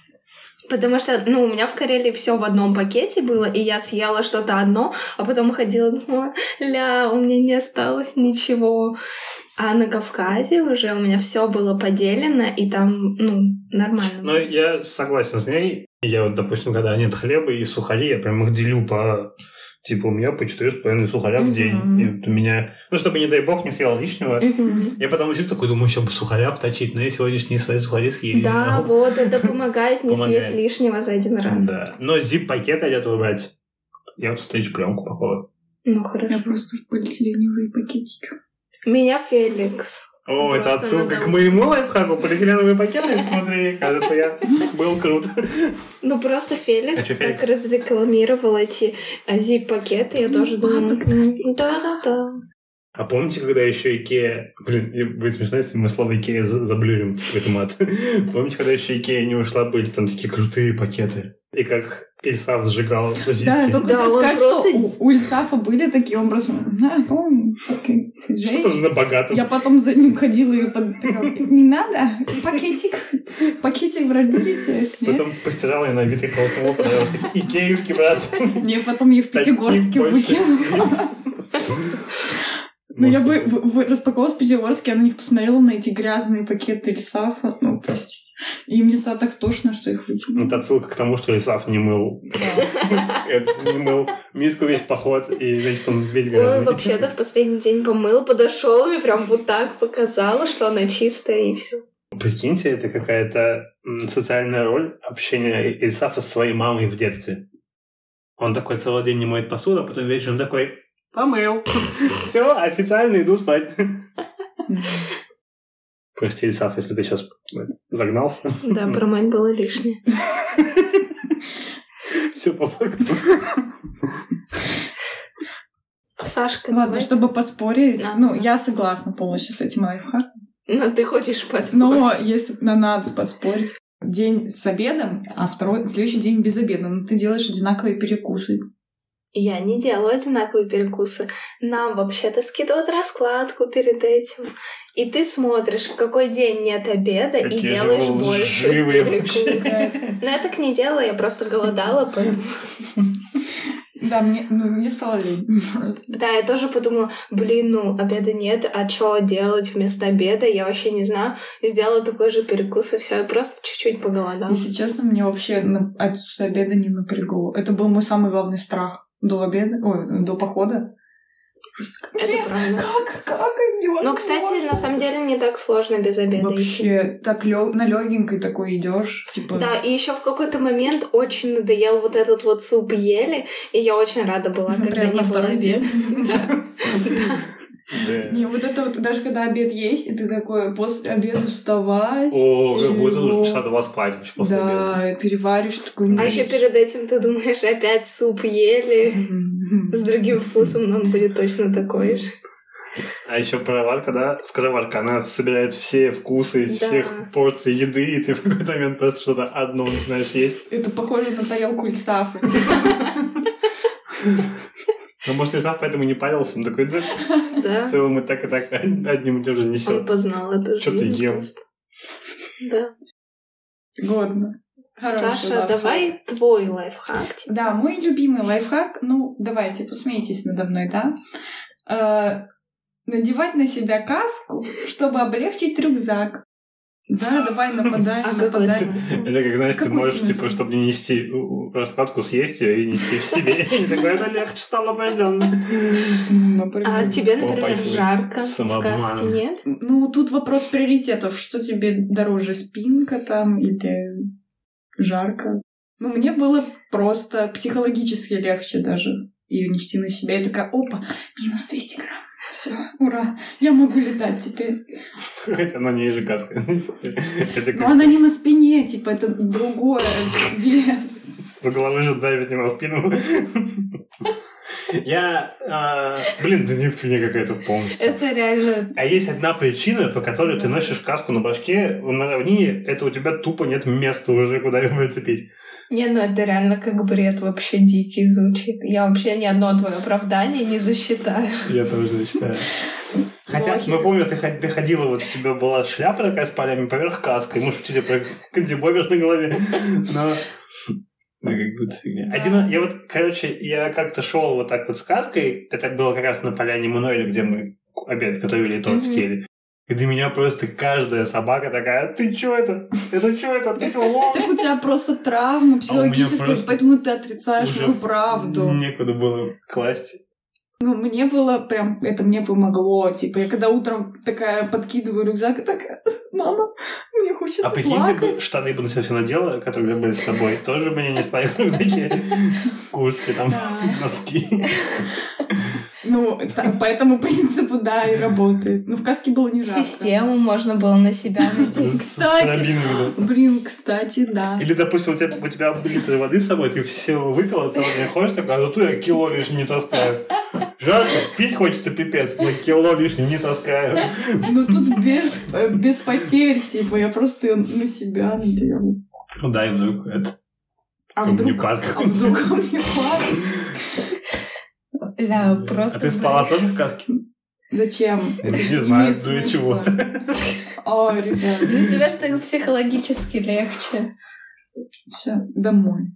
S1: Потому что, ну, у меня в Карелии все в одном пакете было, и я съела что-то одно, а потом ходила, думала, ля, у меня не осталось ничего. А на Кавказе уже у меня все было поделено, и там, ну, нормально.
S3: Но я согласен с ней. Я вот, допустим, когда нет хлеба и сухари, я прям их делю по... Типа, у меня по 4,5 сухаря в день. И вот у меня... Ну, чтобы, не дай бог, не съел лишнего.
S1: Мгм.
S3: Я потом сижу такой, думаю, сейчас бы сухаря вточить, но я сегодняшние свои сухари съел.
S1: Да, вот, это помогает не
S3: Помогает.
S1: съесть лишнего за один раз.
S3: Да. Но зип-пакет идет выбрать. Я вот стрейч-пленку, походу.
S1: Ну, хорошо.
S2: Я просто в полиэтиленовые пакетики.
S1: Меня Феликс.
S3: О, это
S1: Просто
S3: отсылка
S1: надо-
S3: к моему лайфхаку. Полиэтиленовые пакеты, смотри, кажется, я был крут.
S1: Ну, просто
S3: А
S1: Феликс
S3: чё Феликс?
S1: так разрекламировал эти а, зип-пакеты. Я тоже думаю, м, да-да-да.
S3: А помните, когда еще Икея... Блин, будет смешно, если мы слово Икея за- заблюрим в этом мат. Помните, когда еще Икея не ушла, были там такие крутые пакеты? И как Ильсав сжигал зипки.
S2: Да, я только
S1: Да,
S2: хотела
S1: он
S2: сказать,
S1: просто-
S2: что у, у Ильсафа были такие образы. Да, помню, такая
S3: Что
S2: женщина.
S3: на богатом?
S2: Я потом за ним ходила и под... такая, не надо, пакетик, пакетик? Нет?
S3: Потом постирала и на их толкнула, потому что Икеевский брат.
S2: Не, потом я в Пятигорске выкинула. Ну, я бы распаковалась в Пятигорске, я на них посмотрела, на эти грязные пакеты Ильсафа. Ну, простите. И мне стало так тошно, что их выкинула.
S3: Это отсылка к тому, что Ильсав не мыл. Не мыл миску весь поход, и, значит, он весь
S1: Он
S3: грязный.
S1: вообще-то в последний день помыл, подошел и прям вот так показал, что она чистая и все.
S3: Прикиньте, это какая-то социальная роль общения Ильсафа с своей мамой в детстве. Он такой целый день не моет посуду, а потом вечером такой помыл. Все, официально иду спать. Прости, Ильсаф, если ты сейчас загнался.
S1: Да, промыть было лишнее.
S3: Все по факту.
S1: Сашка,
S2: Ладно,
S1: давай.
S2: чтобы поспорить,
S1: Да.
S2: ну, я согласна полностью с этим лайфхаком.
S1: Ну, ты хочешь поспорить?
S2: Но если на надо поспорить, день с обедом, а второй, следующий день без обеда, ну, ты делаешь одинаковые перекусы.
S1: Я не делаю одинаковые перекусы. Нам вообще-то скидывают раскладку перед этим. И ты смотришь, в какой день нет обеда, и
S3: Какие же
S1: делаешь больше
S3: лживые
S1: перекус.
S3: вообще.
S1: Но я так не делала, я просто голодала, поэтому...
S2: Да, мне, ну, мне стало лень.
S1: Да, я тоже подумала, блин, ну, обеда нет, а что делать вместо обеда, я вообще не знаю. Сделала такой же перекус, и все, я просто чуть-чуть поголодала.
S2: Если честно, мне вообще отсутствие обеда не напрягло. Это был мой самый главный страх до обеда, ой, до похода. Просто как,
S1: Это
S2: «Нет,
S1: правда.
S2: как, как, невозможно».
S1: Но, кстати, на самом деле не так сложно без обеда идти.
S2: Вообще, так лё- на легенькой такой идешь, типа...
S1: Да, и еще в какой-то момент очень надоел вот этот вот суп ели, и я очень рада была, когда
S2: Прям
S1: не было
S2: день.
S1: Да.
S3: Да.
S2: Не, вот это вот, даже когда обед есть, и ты такой после обеда вставать.
S3: О, как будто нужно часа два спать вообще после обеда.
S2: Да, переваришь такой...
S1: А еще перед этим ты думаешь, опять суп ели с другим вкусом, но он будет точно такой же.
S3: А еще пароварка, да, скороварка, она собирает все вкусы из
S1: Да.
S3: всех порций еды, и ты в какой-то момент просто что-то одно начинаешь есть.
S2: Это похоже на тарелку Ильсафа.
S3: Ну, может, Исаф поэтому не парился, он такой, да,
S1: Да,
S3: в целом мы так и так одним и тем же
S1: он
S3: несем.
S1: познал эту
S3: Чё ты ел?
S1: просто. Да.
S2: Годно. Хороший
S1: Саша,
S2: лайфхак.
S1: давай твой лайфхак. типа.
S2: Да, мой любимый лайфхак, ну, давайте, посмейтесь надо мной, да? Э, надевать на себя каску, чтобы облегчить рюкзак. Да, давай нападай,
S1: А
S2: нападай.
S3: Это как, знаешь, ты можешь, типа, чтобы не нести у- у- раскладку, съесть ее и нести в себе. И такой, это легче стало определенно.
S2: Например.
S1: А тебе, например, жарко в каске, нет?
S2: Ну, тут вопрос приоритетов. Что тебе дороже, спинка там или жарко? Ну, мне было просто психологически легче даже ее нести на себя. Я такая, опа, минус 200 грамм. Все, ура, я могу летать теперь.
S3: Хотя на ней же каска. Это
S2: Но она не на спине, типа, это другое вес.
S3: с головы же давит не на спину. Я, а, блин, да не фигня какая-то полностью.
S1: Это реально...
S3: А есть одна причина, по которой ты носишь каску на башке, на равнине, это у тебя тупо нет места уже, куда ее прицепить.
S1: Не, ну это реально как бред вообще дикий звучит. Я вообще ни одно твое оправдание не засчитаю.
S3: Я тоже считаю. Хотя, мы помню, ты, ты ходила, вот у тебя была шляпа такая с полями поверх каска, и мы шутили про кандибобер на голове. Но... Ну, как будто фигня.
S2: Да.
S3: Один, я вот, короче, я как-то шел вот так вот с каской, это было как раз на поляне Мануэля, где мы обед готовили и торт ели. И до меня просто каждая собака такая, ты чё это? Это чё это? Ты чё?
S2: Так у тебя просто травма психологическая,
S3: просто
S2: поэтому ты отрицаешь мою правду.
S3: Некуда было класть.
S2: Ну, мне было прям, это мне помогло. Типа, я когда утром такая подкидываю рюкзак, и такая, мама, мне хочется
S3: А прикинь, ты бы штаны бы на себя все надела, которые были с собой, тоже бы не спали в рюкзаке. Куртки там, носки.
S2: Ну, по этому принципу, да, и работает. Ну, в каске было не жарко.
S1: Систему можно было на себя надеть.
S2: Кстати. Блин, кстати, да.
S3: Или, допустим, у тебя, у тебя литр воды с собой, ты все выпила, целый день ходишь, такая, а зато я кило лишнее не таскаю. Жарко, пить хочется пипец, но кило лишнее не таскаю.
S2: Ну, тут без, без потерь, типа, я просто ее на себя надела.
S3: Ну да, и вдруг это
S2: А вдруг...
S3: камнепад
S2: А
S3: какой-то.
S2: вдруг он
S1: Да,
S3: А
S1: просто...
S3: ты спала тоже в каске?
S2: Зачем?
S3: Не знаю, для чего-то.
S2: О, ребят,
S1: Ну, тебе же так психологически легче.
S2: все, домой.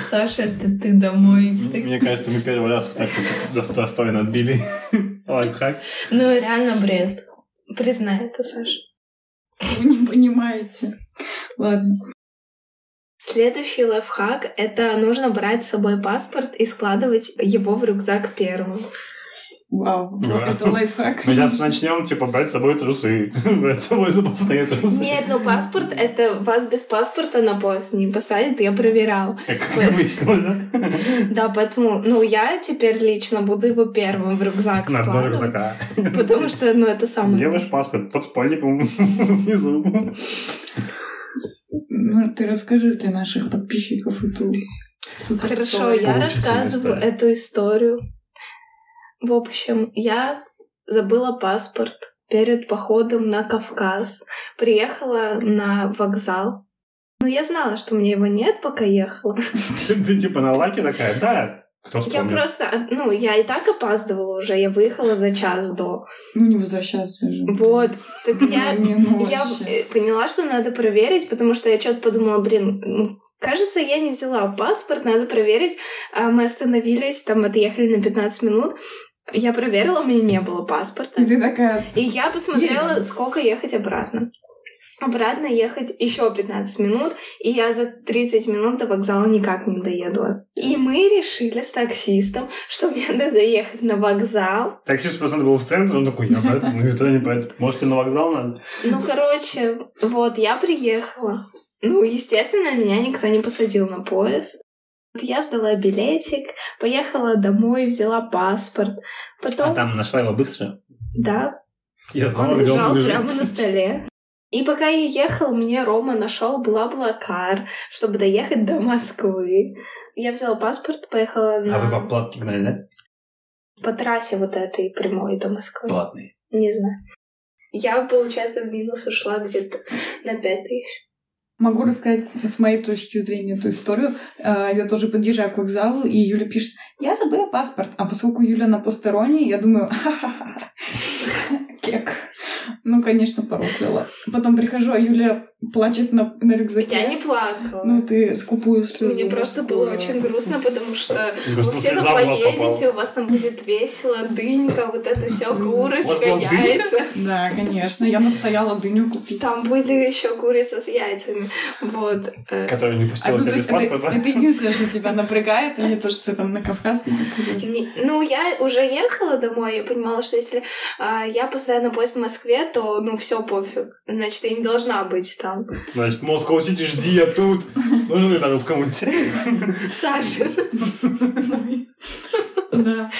S1: Саша, это ты домой.
S3: Мне кажется, мы первый раз так достойно отбили лайфхак.
S1: Ну, реально бред. Признай это, Саша.
S2: Вы не понимаете. Ладно.
S1: Следующий лайфхак — это нужно брать с собой паспорт и складывать его в рюкзак первым.
S2: Вау,
S3: Вау.
S2: это лайфхак.
S3: Мы сейчас начнем, типа, брать с собой трусы. Брать с собой запасные трусы.
S1: Нет, ну паспорт — это вас без паспорта на поезд не посадят, я проверял.
S3: Как как выяснилось, да?
S1: Да, поэтому, ну, я теперь лично буду его первым в рюкзак
S3: На
S1: складывать.
S3: рюкзака.
S1: Потому что, ну, это самое...
S3: Где ваш паспорт? Под спальником внизу.
S2: Ну, ты расскажи для наших подписчиков эту супер
S1: Хорошо, я рассказываю
S3: история.
S1: эту историю. В общем, я забыла паспорт перед походом на Кавказ. Приехала на вокзал. Ну, я знала, что у меня его нет, пока ехала.
S3: Ты типа на лаке такая, да, кто
S1: Я просто, ну, я и так опаздывала уже, я выехала за час до.
S2: Ну, не возвращаться же.
S1: Вот, так я... Я э, поняла, что надо проверить, потому что я что-то подумала, блин, ну, кажется, я не взяла паспорт, надо проверить. А мы остановились, там отъехали на 15 минут. Я проверила, у меня не было паспорта.
S2: И ты такая,
S1: И я посмотрела,
S2: Едем.
S1: сколько ехать обратно. Обратно ехать еще 15 минут, и я за 30 минут до вокзала никак не доеду. И мы решили с таксистом, что мне надо ехать на вокзал.
S3: Таксист просто надо был в центр, он такой, я поэтому никуда не поеду. Можете на вокзал надо?
S1: Ну, короче, вот, я приехала. Ну, естественно, меня никто не посадил на поезд. Я сдала билетик, поехала домой, взяла паспорт. Потом,
S3: А там нашла его быстро?
S1: да,
S3: Я знала,
S1: он
S3: где
S1: лежал
S3: он лежит.
S1: прямо на столе. И пока я ехала, мне Рома нашел Бла-Блакар, чтобы доехать до Москвы. Я взяла паспорт, поехала на...
S3: А вы по платке гнали, да?
S1: по трассе вот этой прямой до Москвы.
S3: Платный.
S1: Не знаю. Я, получается, в минус ушла где-то на пять тысяч.
S2: Могу рассказать с с моей точки зрения эту историю. Э, Я тоже подъезжаю к вокзалу, и Юля пишет, я забыла паспорт. А поскольку Юля на посторонней, я думаю, ха-ха-ха, кек. Ну, конечно, порофлила. Потом прихожу, а Юля плачет на, на рюкзаке.
S1: Я не плакала.
S2: Ну, ты скупую слезу.
S1: Мне просто было очень грустно, потому что вы все там поедете, у вас там будет весело, дынька, вот это все, курочка, яйца.
S2: Да, конечно. Я настояла дыню купить.
S1: Там были еще курица с яйцами. Вот. э.
S3: Который не
S2: А,
S3: пустил
S2: ну,
S3: тебя без паспорта.
S2: это единственное, что тебя напрягает, или то, что ты там на Кавказ не
S1: Ну, я уже ехала домой, я понимала, что если а, я на поезд в Москве, то, ну, все пофиг. Значит, я не должна быть там.
S3: Значит, Москва Сити, жди, я тут. Нужен ли там кому-нибудь?
S1: Саша.
S2: Да.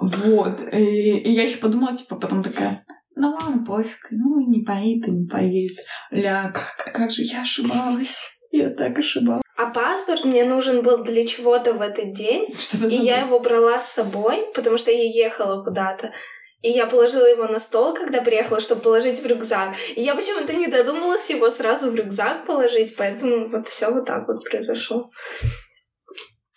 S2: Вот. И, я еще подумала, типа, потом такая, ну ладно, пофиг, ну не поедет и не поедет. Ля, как, как же я ошибалась. Я так ошибалась.
S1: А паспорт мне нужен был для чего-то в этот день.
S2: Чтобы
S1: И я
S2: забыть.
S1: его брала с собой, потому что я ехала куда-то. И я положила его на стол, когда приехала, чтобы положить в рюкзак. И я почему-то не додумалась его сразу в рюкзак положить, поэтому вот все вот так вот произошло.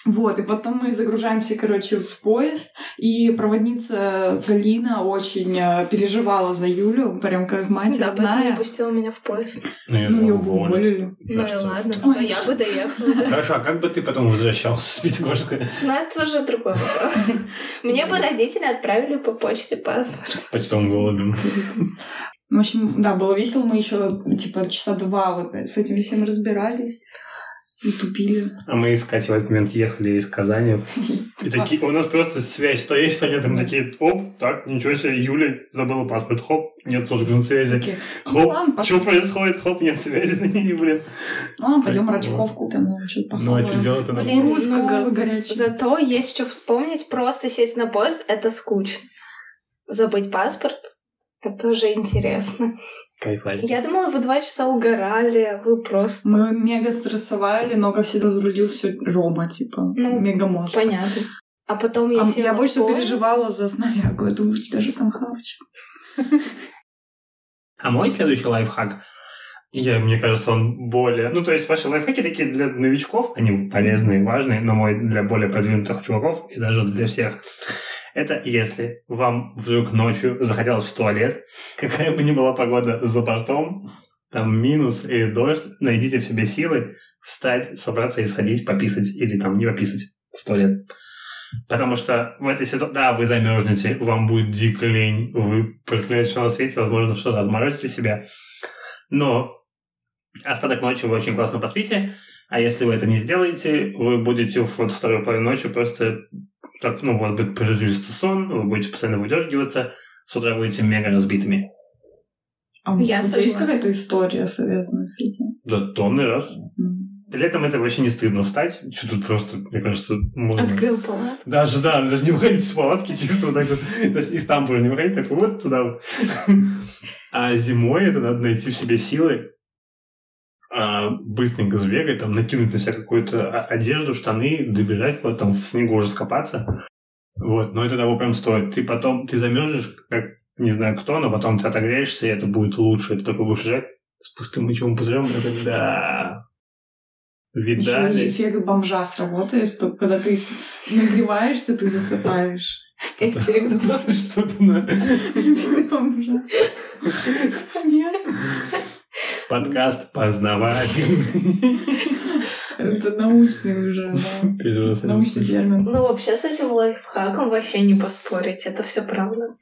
S2: Вот, и потом мы загружаемся, короче, в поезд, и проводница Галина очень э, переживала за Юлю, прям как мать
S1: да,
S2: родная.
S1: не пустила меня в поезд.
S3: Ну, я
S2: Ну,
S3: же
S2: ее
S3: уволил.
S2: уволили.
S1: Ну
S3: Да что
S1: ладно, зато
S2: Ой.
S1: я бы доехала. да.
S3: Хорошо, а как бы ты потом возвращался с Пятигорска?
S1: Но это уже другой вопрос. Мне бы родители отправили по почте паспорт.
S3: Почтовым голубем.
S2: В общем, да, было весело. Мы еще, типа, часа два вот с этим всем разбирались и тупили.
S3: А мы с Катей в этот момент ехали из Казани. И такие, у нас просто связь, что есть, что нет. Мы такие, оп, так, ничего себе, Юля забыла паспорт, хоп, нет собственной связи.
S2: Ну
S3: Хоп, что происходит, хоп, нет связи. Блин.
S2: Ну, пойдем рачков купим, ну,
S3: Ну, а что делать-то нам?
S1: Блин, ну. Зато есть что вспомнить, просто сесть на поезд — это скучно. Забыть паспорт — это тоже интересно.
S3: Кайфали.
S1: Я думала, вы два часа угорали, вы просто...
S2: Мы мега стрессовали, но ко всему разрулил все Рома, типа,
S1: Ну,
S2: мега мозг.
S1: Понятно. А потом я
S2: А
S1: села
S2: я больше переживала за снарягу. Я думаю, у тебя же там хавчик.
S3: А мой следующий лайфхак, я, мне кажется, он более... Ну, то есть ваши лайфхаки такие для новичков, они полезные, важные, но мой для более продвинутых чуваков и даже для всех. Это если вам вдруг ночью захотелось в туалет, какая бы ни была погода за бортом, там минус или дождь, найдите в себе силы встать, собраться и сходить пописать или там не пописать в туалет. Потому что в этой ситуации, да, вы замерзнете, вам будет дико лень, вы проклянете на свете, возможно, что-то отморозите себя. Но остаток ночи вы очень классно поспите, а если вы это не сделаете, вы будете вот вторую половину ночи просто так, ну, вас будет прерывистый сон, вы будете постоянно выдергиваться, с утра будете мега разбитыми.
S2: А
S1: Я
S2: у тебя есть какая-то история, связанная с этим?
S3: Да, тонный раз.
S2: М.
S3: Летом это вообще не стыдно встать. Что тут просто, мне кажется, можно...
S1: Открыл палат.
S3: Даже, да, даже не выходить из палатки, чисто вот так вот. То есть из тамбура не выходить, так вот туда вот. А зимой это надо найти в себе силы, быстренько сбегать, там, накинуть на себя какую-то одежду, штаны, добежать, вот там в снегу уже скопаться. Вот, но это того прям стоит. Ты потом, ты замерзнешь, как не знаю кто, но потом ты отогреешься, и это будет лучше. Ты только будешь лежать с пустым мочевым пузырем, это да.
S2: Еще и
S3: Видали?
S2: эффект бомжа сработает, что когда ты нагреваешься, ты засыпаешь. Эффект бомжа. Эффект бомжа.
S3: Подкаст познавательный.
S2: Это научный уже, да. Научный термин.
S1: Ну, вообще с этим лайфхаком вообще не поспорить. Это все правда.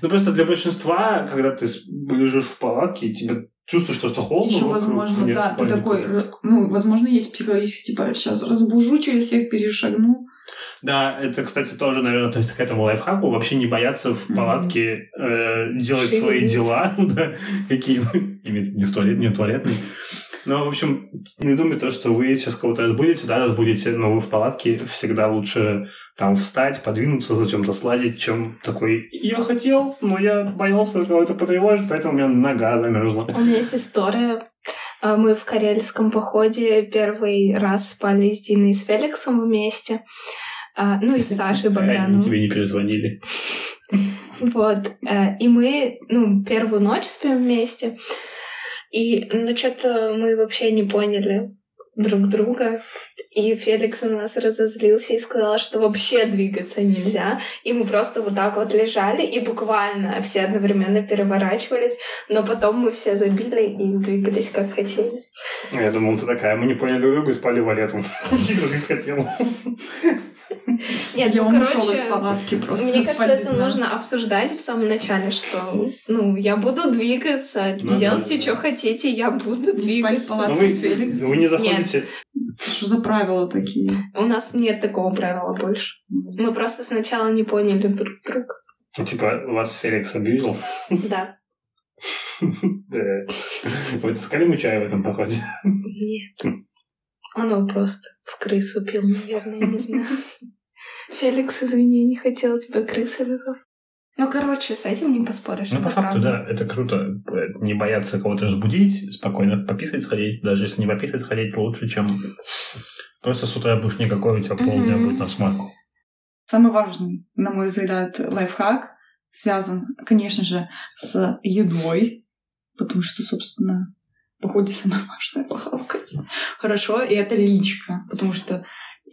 S3: Ну, просто для большинства, когда ты лежишь в палатке, и тебе чувствуешь, что, что холодно
S2: Еще, возможно,
S3: нет
S2: да, ты такой, ну, возможно, есть психологически, типа, сейчас разбужу, через всех перешагну.
S3: Да, это, кстати, тоже, наверное, относится к этому лайфхаку. Вообще не бояться в палатке э, делать свои
S1: Шевелиться.
S3: дела. да, какие, ну, не в туалет, не в туалетный. Но, в общем, не думай то, что вы сейчас кого-то разбудите, да, разбудите, но вы в палатке всегда лучше там встать, подвинуться, зачем-то слазить, чем такой «я хотел, но я боялся кого-то потревожить, поэтому у меня нога замерзла».
S1: У меня есть история. А, Мы в карельском походе первый раз спали с Диной и с Феликсом вместе. А, Ну и с Сашей
S3: Они тебе не перезвонили.
S1: Вот. э, И мы, ну, первую ночь спим вместе. И, ну, что-то мы вообще не поняли друг друга. И Феликс у нас разозлился и сказал, что вообще двигаться нельзя. И мы просто вот так вот лежали, и буквально все одновременно переворачивались. Но потом мы все забили и двигались как хотели.
S3: Я думал, ты такая, мы не поняли друг друга и спали валетом. Как хотел.
S1: Нет,
S2: Или
S1: ну,
S2: он ушел
S1: короче,
S2: из палатки просто
S1: Мне кажется,
S2: спать без
S1: это
S2: нас.
S1: нужно обсуждать в самом начале, что, ну, я буду двигаться,
S3: Ну да,
S1: делайте,
S3: да.
S1: что хотите, я буду
S2: Не спать в
S1: двигаться.
S2: палатке.
S3: Но вы,
S2: с Феликсом?
S3: вы не заходите...
S2: Что за правила такие?
S1: У нас нет такого правила больше. Мы просто сначала не поняли друг друга.
S3: Типа, вас Феликс обидел?
S1: Да.
S3: Да. Вы таскали ему чай в этом походе?
S1: Нет. Он его просто в крысу пил, наверное, я не знаю. Феликс, извини, не хотела тебя крысой назвать. Ну, короче, с этим не поспоришь.
S3: Ну,
S1: это
S3: по факту,
S1: правда.
S3: да, это круто. Не бояться кого-то разбудить, спокойно пописать сходить. Даже если не пописать сходить, лучше, чем просто с утра будешь никакой, у тебя полдня будет на смарку.
S2: Самый важный, на мой взгляд, лайфхак связан, конечно же, с едой, потому что, собственно, походе самое важное — похавкать. Хорошо, и это личка, потому что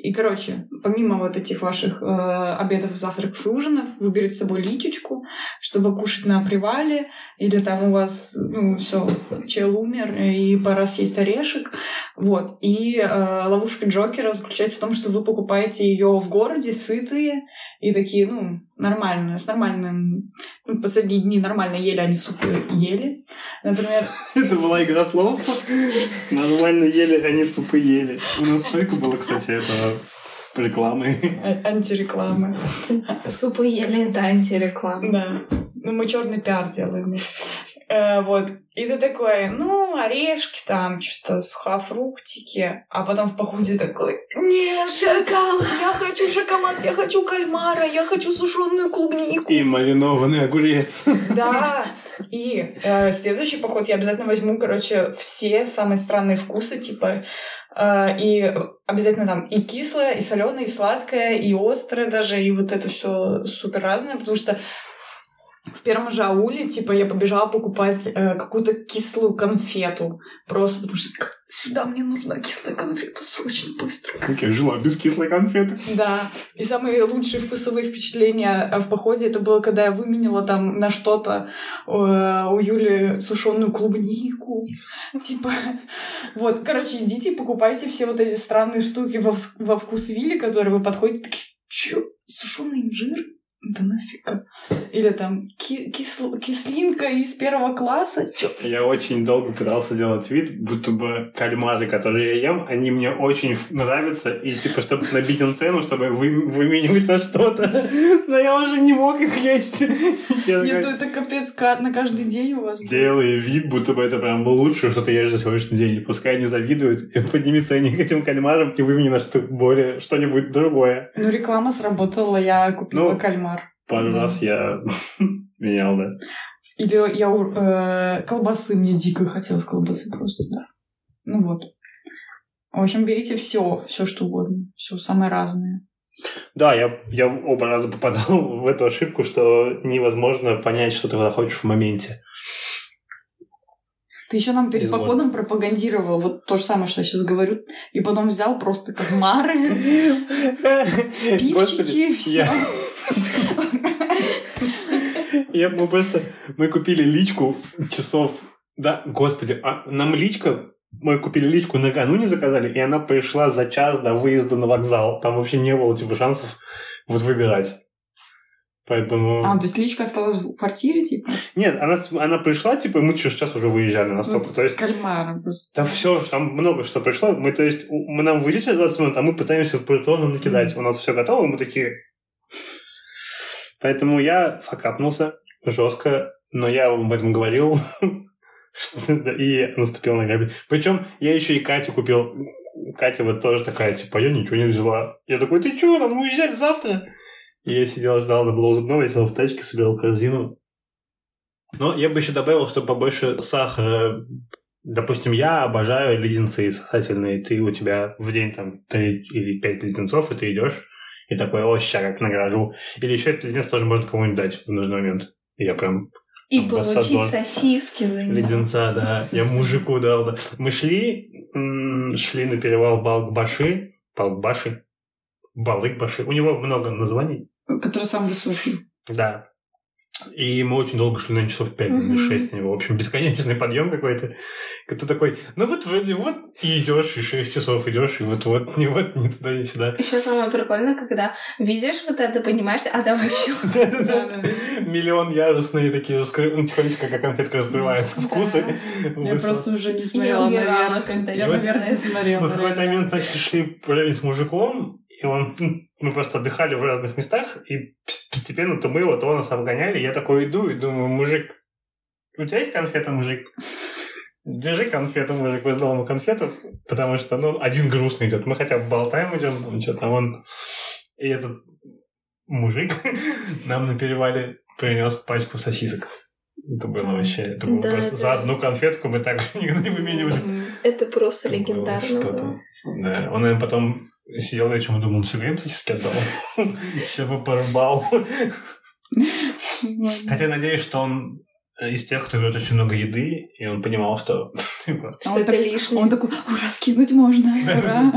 S2: и, короче, помимо вот этих ваших э, обедов, завтраков и ужинов, вы берете с собой личечку, чтобы кушать на привале, или там у вас, ну, все, чел умер, и пора съесть орешек. Вот. И э, ловушка Джокера заключается в том, что вы покупаете ее в городе, сытые, и такие, ну, нормальные, с нормальным... Ну, последние дни нормально ели, они супы ели. Например,
S3: Это была игра слов. Нормально ели, они супы ели. У нас столько было, кстати, этого рекламы.
S2: а- антирекламы.
S1: Супы ели, это антиреклама.
S2: Да. Ну, мы черный пиар делаем. Э, вот. И ты такой, ну, орешки там, что-то сухофруктики. А потом в походе такой, нет, шоколад, я хочу шоколад, я хочу кальмара, я хочу сушеную клубнику.
S3: И маринованный огурец.
S2: Да. И э, следующий поход я обязательно возьму, короче, все самые странные вкусы, типа э, и обязательно там и кислое, и соленое, и сладкое, и острое даже, и вот это все супер разное, потому что в первом же ауле, типа, я побежала покупать э, какую-то кислую конфету. Просто потому что «Как- сюда мне нужна кислая конфета срочно, быстро.
S3: Как я жила без кислой конфеты.
S2: Да. И самые лучшие вкусовые впечатления в походе это было, когда я выменила там на что-то э, у Юли сушеную клубнику. Типа, вот, короче, идите и покупайте все вот эти странные штуки во, вкус Вилли, которые вы подходите, такие, чё, сушеный инжир? Да нафига. Или там ки- кисл- кислинка из первого класса. Чё?
S3: Я очень долго пытался делать вид, будто бы кальмары, которые я ем, они мне очень нравятся, и типа, чтобы набить цену, чтобы вы, выменивать на что-то. Но я уже не мог их есть. Я
S2: Нет, это капец ка- на каждый день у вас.
S3: Делаю вид, будто бы это прям лучшее, что ты ешь за сегодняшний день. И Пускай они завидуют, и подними ценник этим кальмарам и вымени на что более, что-нибудь другое.
S2: Ну, реклама сработала, я купила
S3: Ну,
S2: кальмар.
S3: Пару
S2: Да.
S3: раз я менял, да.
S2: Или я э, колбасы, мне дико хотелось колбасы просто, да. Ну вот. В общем, берите все, все что угодно, все самое разное.
S3: Да, я, я оба раза попадал в эту ошибку, что невозможно понять, что ты хочешь в моменте.
S2: Ты еще нам перед
S3: Из моря.
S2: походом пропагандировал вот то же самое, что я сейчас говорю, и потом взял просто кальмары, пивчики, все.
S3: Я- мы просто, мы купили личку часов, да, господи, а нам личка, мы купили личку накануне заказали, и она пришла за час до выезда на вокзал. Там вообще не было, типа, шансов вот выбирать. Поэтому...
S2: А, то есть личка осталась в квартире, типа?
S3: Нет, она, она пришла, типа, мы через час уже выезжали настолько.
S2: Вот
S3: То есть
S2: Кальмары просто.
S3: там все, там много что пришло. Мы, то есть, мы нам выйдет через 20 минут, а мы пытаемся порционно накидать. У нас все готово, мы такие... Поэтому я факапнулся жестко, но я вам об этом говорил. И наступил на грабли. Причем я еще и Катю купил. Катя вот тоже такая, типа, я ничего не взяла. Я такой, ты что, нам уезжать завтра? И я сидел, ждал, надо было зубного, я сидел в тачке, собирал корзину. Но я бы еще добавил, что побольше сахара. Допустим, я обожаю леденцы сосательные. Ты у тебя в день там 3 или 5 леденцов, и ты идешь и такой, о, ща как награжу. Или еще этот леденец тоже может кому-нибудь дать в нужный момент. И Я прям
S1: И
S3: Амбассадор.
S1: получить сосиски за него.
S3: леденца, да. Я мужику дал, да. Мы шли, шли на перевал Балкбаши. Балкбаши. Балыкбаши. У него много названий.
S2: Который сам высокий.
S3: Да. И мы очень долго шли, на часов 5 или
S1: Мгм.
S3: 6 на него. В общем, бесконечный подъем какой-то. Ты такой, ну вот вроде вот и идешь, и 6 часов идешь, и вот вот, не вот, ни туда, ни сюда.
S1: Еще самое прикольное, когда видишь вот это, понимаешь, а там еще.
S3: Миллион яростные такие раскры- ну, тихонечко, как конфетка раскрывается, вкусы.
S2: Я просто уже не
S1: я
S2: смотрела наверх.
S1: когда
S2: Я
S3: И вот
S2: наверх не смотрела.
S3: Мы в какой-то момент начали шли с мужиком, и он, ну, мы просто отдыхали в разных местах, и постепенно то мы его, то он нас обгоняли. Я такой иду и думаю, мужик, у тебя есть конфета, мужик? Держи конфету, мужик, вызнал ему конфету, потому что, ну, один грустный идет. Мы хотя бы болтаем идем, там что-то, а он... И этот мужик нам на перевале принес пачку сосисок. Это было вообще... Это было
S1: Да,
S3: просто
S1: это-
S3: за одну конфетку мы так никогда не выменивали.
S1: это просто
S3: Это
S1: легендарно было.
S3: Да. Он, наверное, потом сидел вечером и думал, ну, все время сосиски отдал. Еще бы порубал. Хотя надеюсь, что он из тех, кто берет очень много еды, и он понимал, что... типа,
S1: Что
S2: он
S1: это
S2: так-
S1: лишнее.
S2: Он такой, ура, скинуть можно, ура.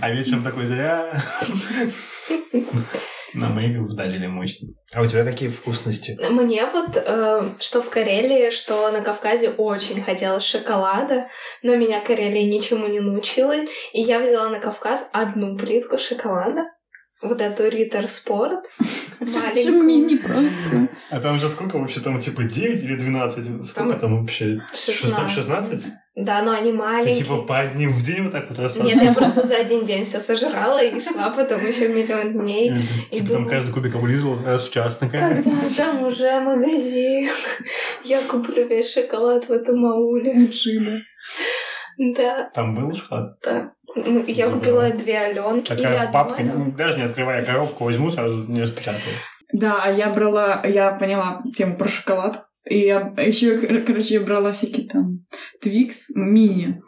S3: А вечером такой зря. Но мы их вдарили мощно. А у тебя какие вкусности?
S1: Мне вот, э, что в Карелии, что на Кавказе очень хотелось шоколада, но меня Карелия ничему не научила, и я взяла на Кавказ одну плитку шоколада, вот эту Риттер Спорт, маленькую.
S2: мини просто.
S3: А там же сколько вообще? Там типа 9 или 12? Сколько
S1: Там
S3: там вообще?
S1: 16.
S3: 16?
S1: Да, но они
S3: Ты
S1: маленькие.
S3: типа по одним в день вот так вот рассасываешь?
S1: Нет, я просто за один день все сожрала и шла потом еще миллион дней. И
S3: ты, Типа там каждый кубик облизывал раз в час.
S1: Когда там уже магазин, я куплю весь шоколад в этом ауле.
S2: Джина.
S1: Да,
S3: Там был шоколад?
S1: да. Ну, Я
S3: Забыла.
S1: купила две Аленки
S3: Такая папка, даже не открывая коробку, возьму, сразу не распечатаю.
S2: Да, а я брала, я поняла тему про шоколад. И я еще, короче, я брала всякие там Твикс, мини.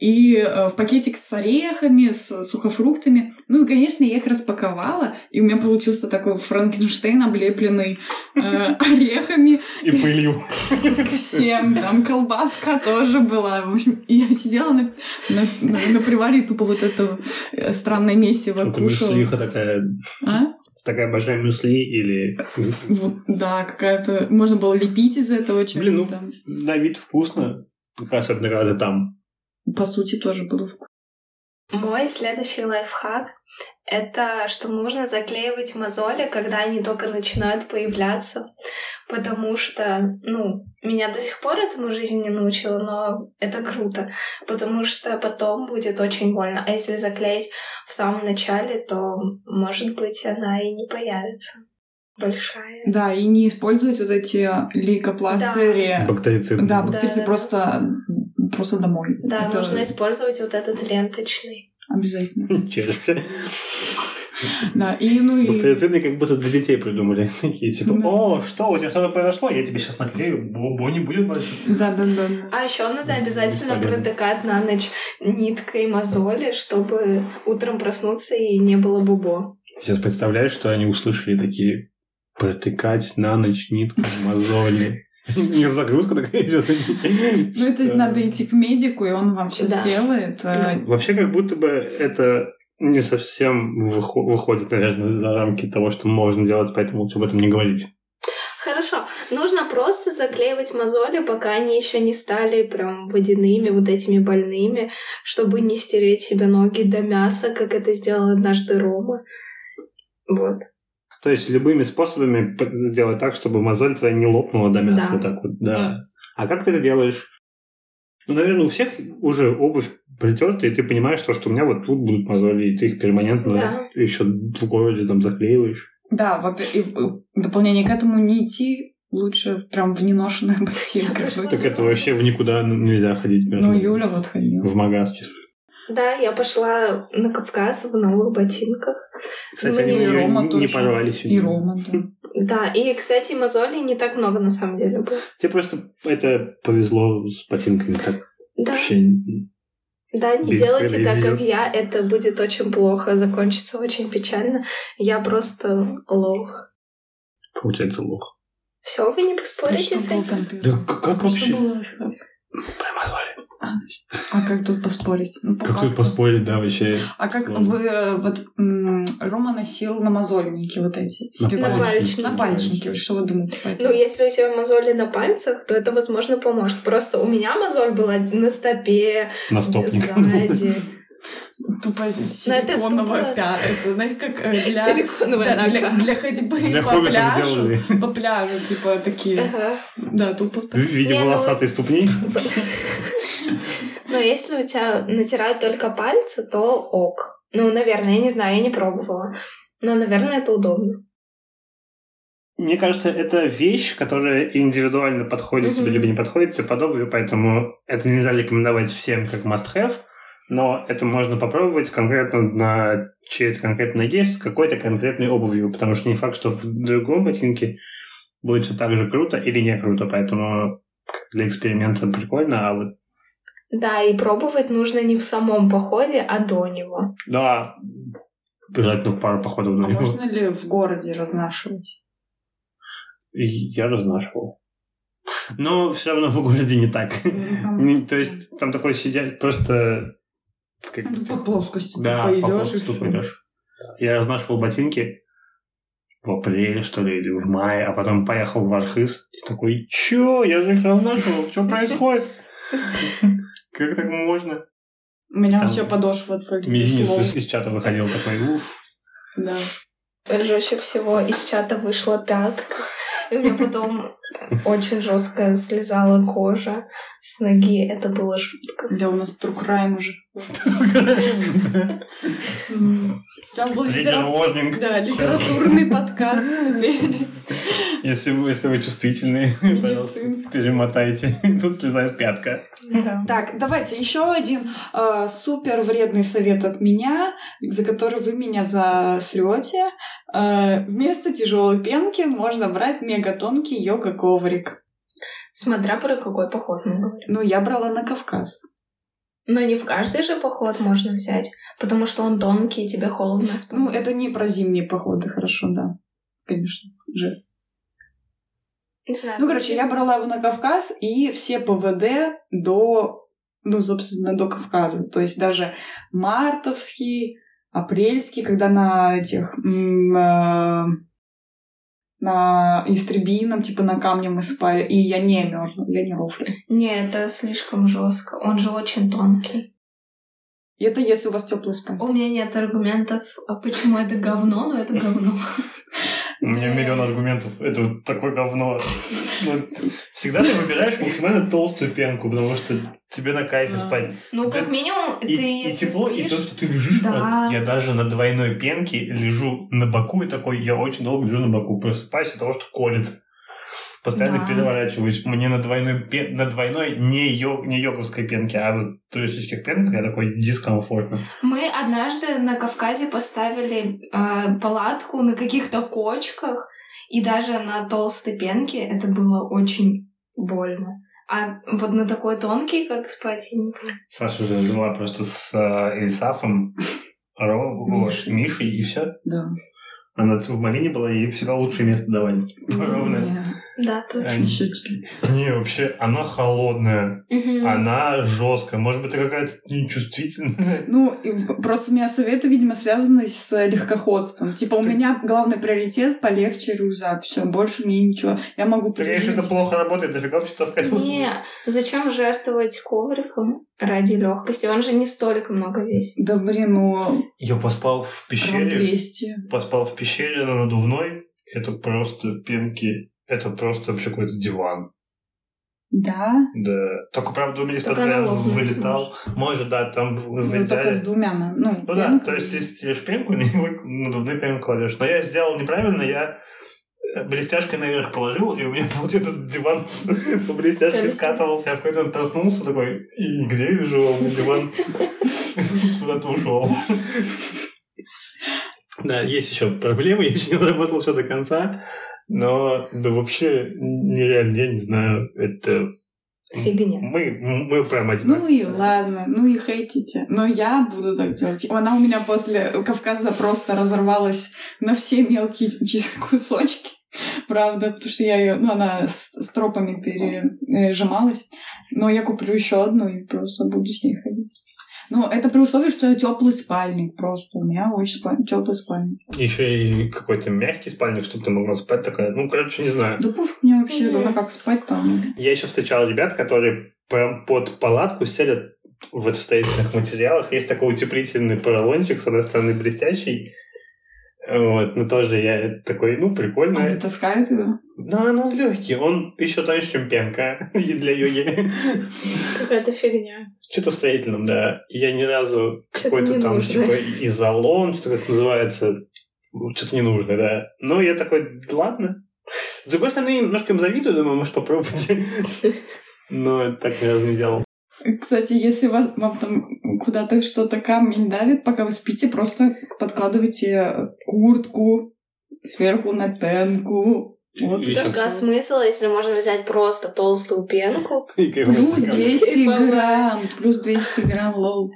S2: И э, в пакетик с орехами, с сухофруктами. Ну и, конечно, я их распаковала. И у меня получился такой Франкенштейн, облепленный э, орехами.
S3: И пылью.
S2: Всем. Там колбаска тоже была. В общем, и я сидела на, на, на- на привале и тупо вот это э, странное месиво
S3: Это
S2: кушала.
S3: мюслиха такая,
S2: А?
S3: Такая большая мюсли или...
S2: Да, какая-то... Можно было лепить из этого чего-то
S3: Блин, ну, на вид вкусно. Особенно когда там.
S2: По сути, тоже было вкусно.
S1: Мой следующий лайфхак — это что нужно заклеивать мозоли, когда они только начинают появляться. Потому что, ну, меня до сих пор этому жизнь не научила, но это круто. Потому что потом будет очень больно. А если заклеить в самом начале, то, может быть, она и не появится. Большая.
S2: Да, и не использовать вот эти лейкопластыри.
S3: Бактерицид.
S2: Да, бактерицы
S1: Да-да-да.
S2: просто, просто домой.
S1: Да,
S2: Это
S1: нужно использовать вот этот ленточный.
S2: Обязательно.
S3: Червь.
S2: Да, и ну и...
S3: Бактерициды как будто для детей придумали. Такие, типа,
S2: Да.
S3: о, что, у тебя что-то произошло? Я тебе сейчас наклею, бо не будет больше.
S2: Да, да, да.
S1: А еще надо обязательно протыкать на ночь ниткой мозоли, чтобы утром проснуться и не было бубо.
S3: Сейчас представляешь, что они услышали такие протыкать на ночь нитку мозоли. Них загрузка такая идет.
S2: Ну, это надо идти к медику, и он вам все сделает. а,
S3: Вообще, как будто бы это не совсем выхо- выходит, наверное, за рамки того, что можно делать, поэтому лучше об этом не говорить.
S1: Хорошо. Нужно просто заклеивать мозоли, пока они еще не стали прям водяными, вот этими больными, чтобы не стереть себе ноги до мяса, как это сделал однажды Рома. Вот.
S3: То есть любыми способами делать так, чтобы мозоль твоя не лопнула до мяса.
S1: Да.
S3: Так вот, да. А как ты это делаешь? Ну, наверное, у всех уже обувь притерта, и ты понимаешь, что, что у меня вот тут будут мозоли, и ты их перманентно
S1: Да.
S3: еще в городе там заклеиваешь.
S2: Да, и в дополнение к этому не идти лучше прям в неношенных ботинках.
S3: Так это вообще в никуда нельзя ходить. между-
S2: Ну, Юля вот ходила.
S3: В магаз чисто.
S1: Да, я пошла на Кавказ в новых ботинках.
S3: Кстати,
S1: Мне
S3: они
S2: и Рома
S3: не
S2: тоже.
S3: порвались.
S2: И Рома, да.
S1: Да, и, кстати, мозолей не так много на самом деле было.
S3: Тебе просто это повезло с ботинками. Так
S1: Да,
S3: вообще
S1: да, не
S3: без
S1: делайте так, как я, это будет очень плохо, закончится очень печально. Я просто лох.
S3: получается лох.
S1: Все, вы не
S2: А
S1: поспорите
S2: что
S1: с этим?
S3: Да как
S2: Что
S3: вообще?
S2: было вообще? А как тут поспорить? Ну, по
S3: Как
S2: факту.
S3: тут поспорить, да, вообще?
S2: А как
S3: Сложно.
S2: вы, э, вот, Рома носил намазольники вот эти.
S3: На
S2: силиконовые.
S1: пальчики.
S2: На Что вы думаете по этому?
S1: Ну, если у тебя мозоли на пальцах, то это, возможно, поможет. Просто у меня мозоль была на стопе,
S3: На стопник.
S1: сзади.
S2: Тупо силиконовая
S1: тупо.
S2: пята. Это, знаете, как э, для...
S1: Силиконовая
S2: да, для, для ходьбы
S3: Для
S2: по пляжу.
S3: делали.
S2: По пляжу, типа, такие.
S1: Ага.
S2: Да, тупо.
S3: В виде
S1: Не, ну-
S3: ступни.
S1: Но если у тебя натирают только пальцы, то ок. Ну, наверное, я не знаю, я не пробовала. Но, наверное, это удобно.
S3: Мне кажется, это вещь, которая индивидуально подходит тебе,
S1: Мгм.
S3: либо не подходит тебе под обувью, поэтому это нельзя рекомендовать всем как must-have, но это можно попробовать конкретно на чьей-то конкретной ноге с какой-то конкретной обувью, потому что не факт, что в другом ботинке будет все так же круто или не круто, поэтому для эксперимента прикольно, а вот
S1: Да, и пробовать нужно не в самом походе, а до него.
S3: да, желательно пару походов
S2: А
S3: до него.
S2: можно ли в городе разнашивать?
S3: Я разнашивал. Но все равно в городе не так.
S2: Там-
S3: Не, То есть там такой сидят просто... как
S2: Ну, по плоскости
S3: Да, по плоскости. Я разнашивал ботинки в апреле, что ли, или в мае, а потом поехал в Архыз и такой, чё, я же их разнашивал, что происходит? Как так можно?
S2: У меня
S3: Там
S2: вообще подошва отвалилась.
S3: Мизинец из чата выходил такой, уф.
S2: Да.
S1: Жестче всего из чата вышла пятка. И у меня потом очень жестко слезала кожа с ноги. Это было жутко.
S2: Да, у нас true crime уже. Сейчас был литературный подкаст теперь.
S3: Если вы, если вы чувствительны, перемотайте. Тут слезает пятка.
S1: Да.
S2: Так, давайте еще один э, супер вредный совет от меня, за который вы меня засрете. Э, вместо тяжелой пенки можно брать мегатонкий йога-коврик.
S1: Смотря про какой поход мы говорим.
S2: Ну, я брала на Кавказ.
S1: Но не в каждый же поход можно взять, потому что он тонкий, и тебе холодно спать.
S2: Ну, это не про зимние походы, хорошо, да. Конечно же.
S1: Не знаю,
S2: Ну, короче, я брала его на Кавказ, и все ПВД до, ну, собственно, до Кавказа. То есть даже мартовский, апрельский, когда на этих, м, э, на истребином, типа на камне мы спали, и я не мерзну, я не рофлю.
S1: Не, это слишком жестко. Он же очень тонкий.
S2: И это если у вас теплый спальник.
S1: У меня нет аргументов, а почему это говно, но это говно.
S3: У меня миллион аргументов. Это вот такое говно. Ну, Всегда ты выбираешь максимально толстую пенку, потому что тебе на кайфе спать.
S1: Ну, как минимум, ты
S3: и тепло, и то, что ты лежишь. Я даже на двойной пенке лежу на боку и такой, я очень долго лежу на боку, просыпаюсь от того, что колет. Постоянно
S1: Да.
S3: переворачиваюсь. Мне на двойной, пен- на двойной не, йог, не йоговской пенке, а вот туристических пенках я такой дискомфортно.
S1: Мы однажды на Кавказе поставили э, палатку на каких-то кочках, и даже на толстой пенке это было очень больно. А вот на такой тонкий, как спать, я не понимаю.
S3: Саша же жила просто с э, Эльсафом, Ро.
S2: Мишей,
S3: и все.
S2: Да.
S3: Она в Малине была, ей всегда лучшее место давали. Ровно.
S2: Не,
S1: Да, точно.
S2: Еще
S3: Не, вообще, она холодная, она жесткая. Может быть, ты какая-то нечувствительная.
S2: Ну, просто у меня советы, видимо, связаны с легкоходством. Типа, у меня главный приоритет полегче рюкзак. Все, больше мне ничего. Я могу
S3: Ты говоришь,
S2: пережить.
S3: это плохо работает, нафига вообще таскать
S1: Не, зачем жертвовать ковриком ради легкости? Он же не столько много весит.
S2: Да блин, ну,
S3: Я поспал в пещере.
S2: 200.
S3: Поспал в пещере на надувной. Это просто пенки. Это просто вообще какой-то диван.
S2: Да?
S3: Да. Только, правда, у меня из-под вылетал. Может, да, там в-
S2: Ну, только
S3: вылетали.
S2: с двумя. Ну,
S3: Ну да, то есть ты стелишь пенку, на него надувной пенку кладешь. Но я сделал неправильно, я э, блестяшкой наверх положил, и у меня получается этот диван по блестяшке скатывался. Я в какой-то момент проснулся такой, и где я вижу, а диван куда-то ушел. Да, есть еще проблемы, я еще не доработал все до конца, но да вообще нереально, я не знаю, это...
S1: Фигня.
S3: Мы, мы прям
S2: Ну
S3: одинаковые.
S2: и ладно, ну и хейтите. Но я буду так делать. Она у меня после Кавказа просто разорвалась на все мелкие кусочки. Правда, потому что я ее, ну, она с, с тропами пережималась. Но я куплю еще одну и просто буду с ней ходить. Ну, это при условии, что теплый спальник просто. У меня очень теплый спальник.
S3: Еще и какой-то мягкий спальник, чтобы ты могла спать такая. Ну, короче, не знаю.
S2: Да пуф, мне вообще, ну как спать там.
S3: Я еще встречал ребят, которые прям под палатку стелят вот в строительных материалах. Есть такой утеплительный поролончик, с одной стороны блестящий. Вот, но тоже я такой, ну, прикольно.
S2: Они таскают ее.
S3: Да, ну, он легкий, он еще тоньше, чем пенка для йоги.
S1: Какая-то фигня.
S3: Что-то в строительном, да. Я ни разу какой-то там,
S1: нужно.
S3: типа, изолон, что как называется, что-то не нужно, да. Но я такой, «Да ладно. С другой стороны, немножко им завидую, думаю, может, попробуйте. Но так ни разу не делал.
S2: Кстати, если вас, вам там куда-то что-то камень давит, пока вы спите, просто подкладывайте куртку сверху на пенку. Вот и
S1: Только
S2: всё.
S1: смысл, если можно взять просто толстую пенку,
S2: Плюс
S3: пока.
S2: 200
S1: Кайфовать.
S2: грамм, плюс 200 грамм, лол.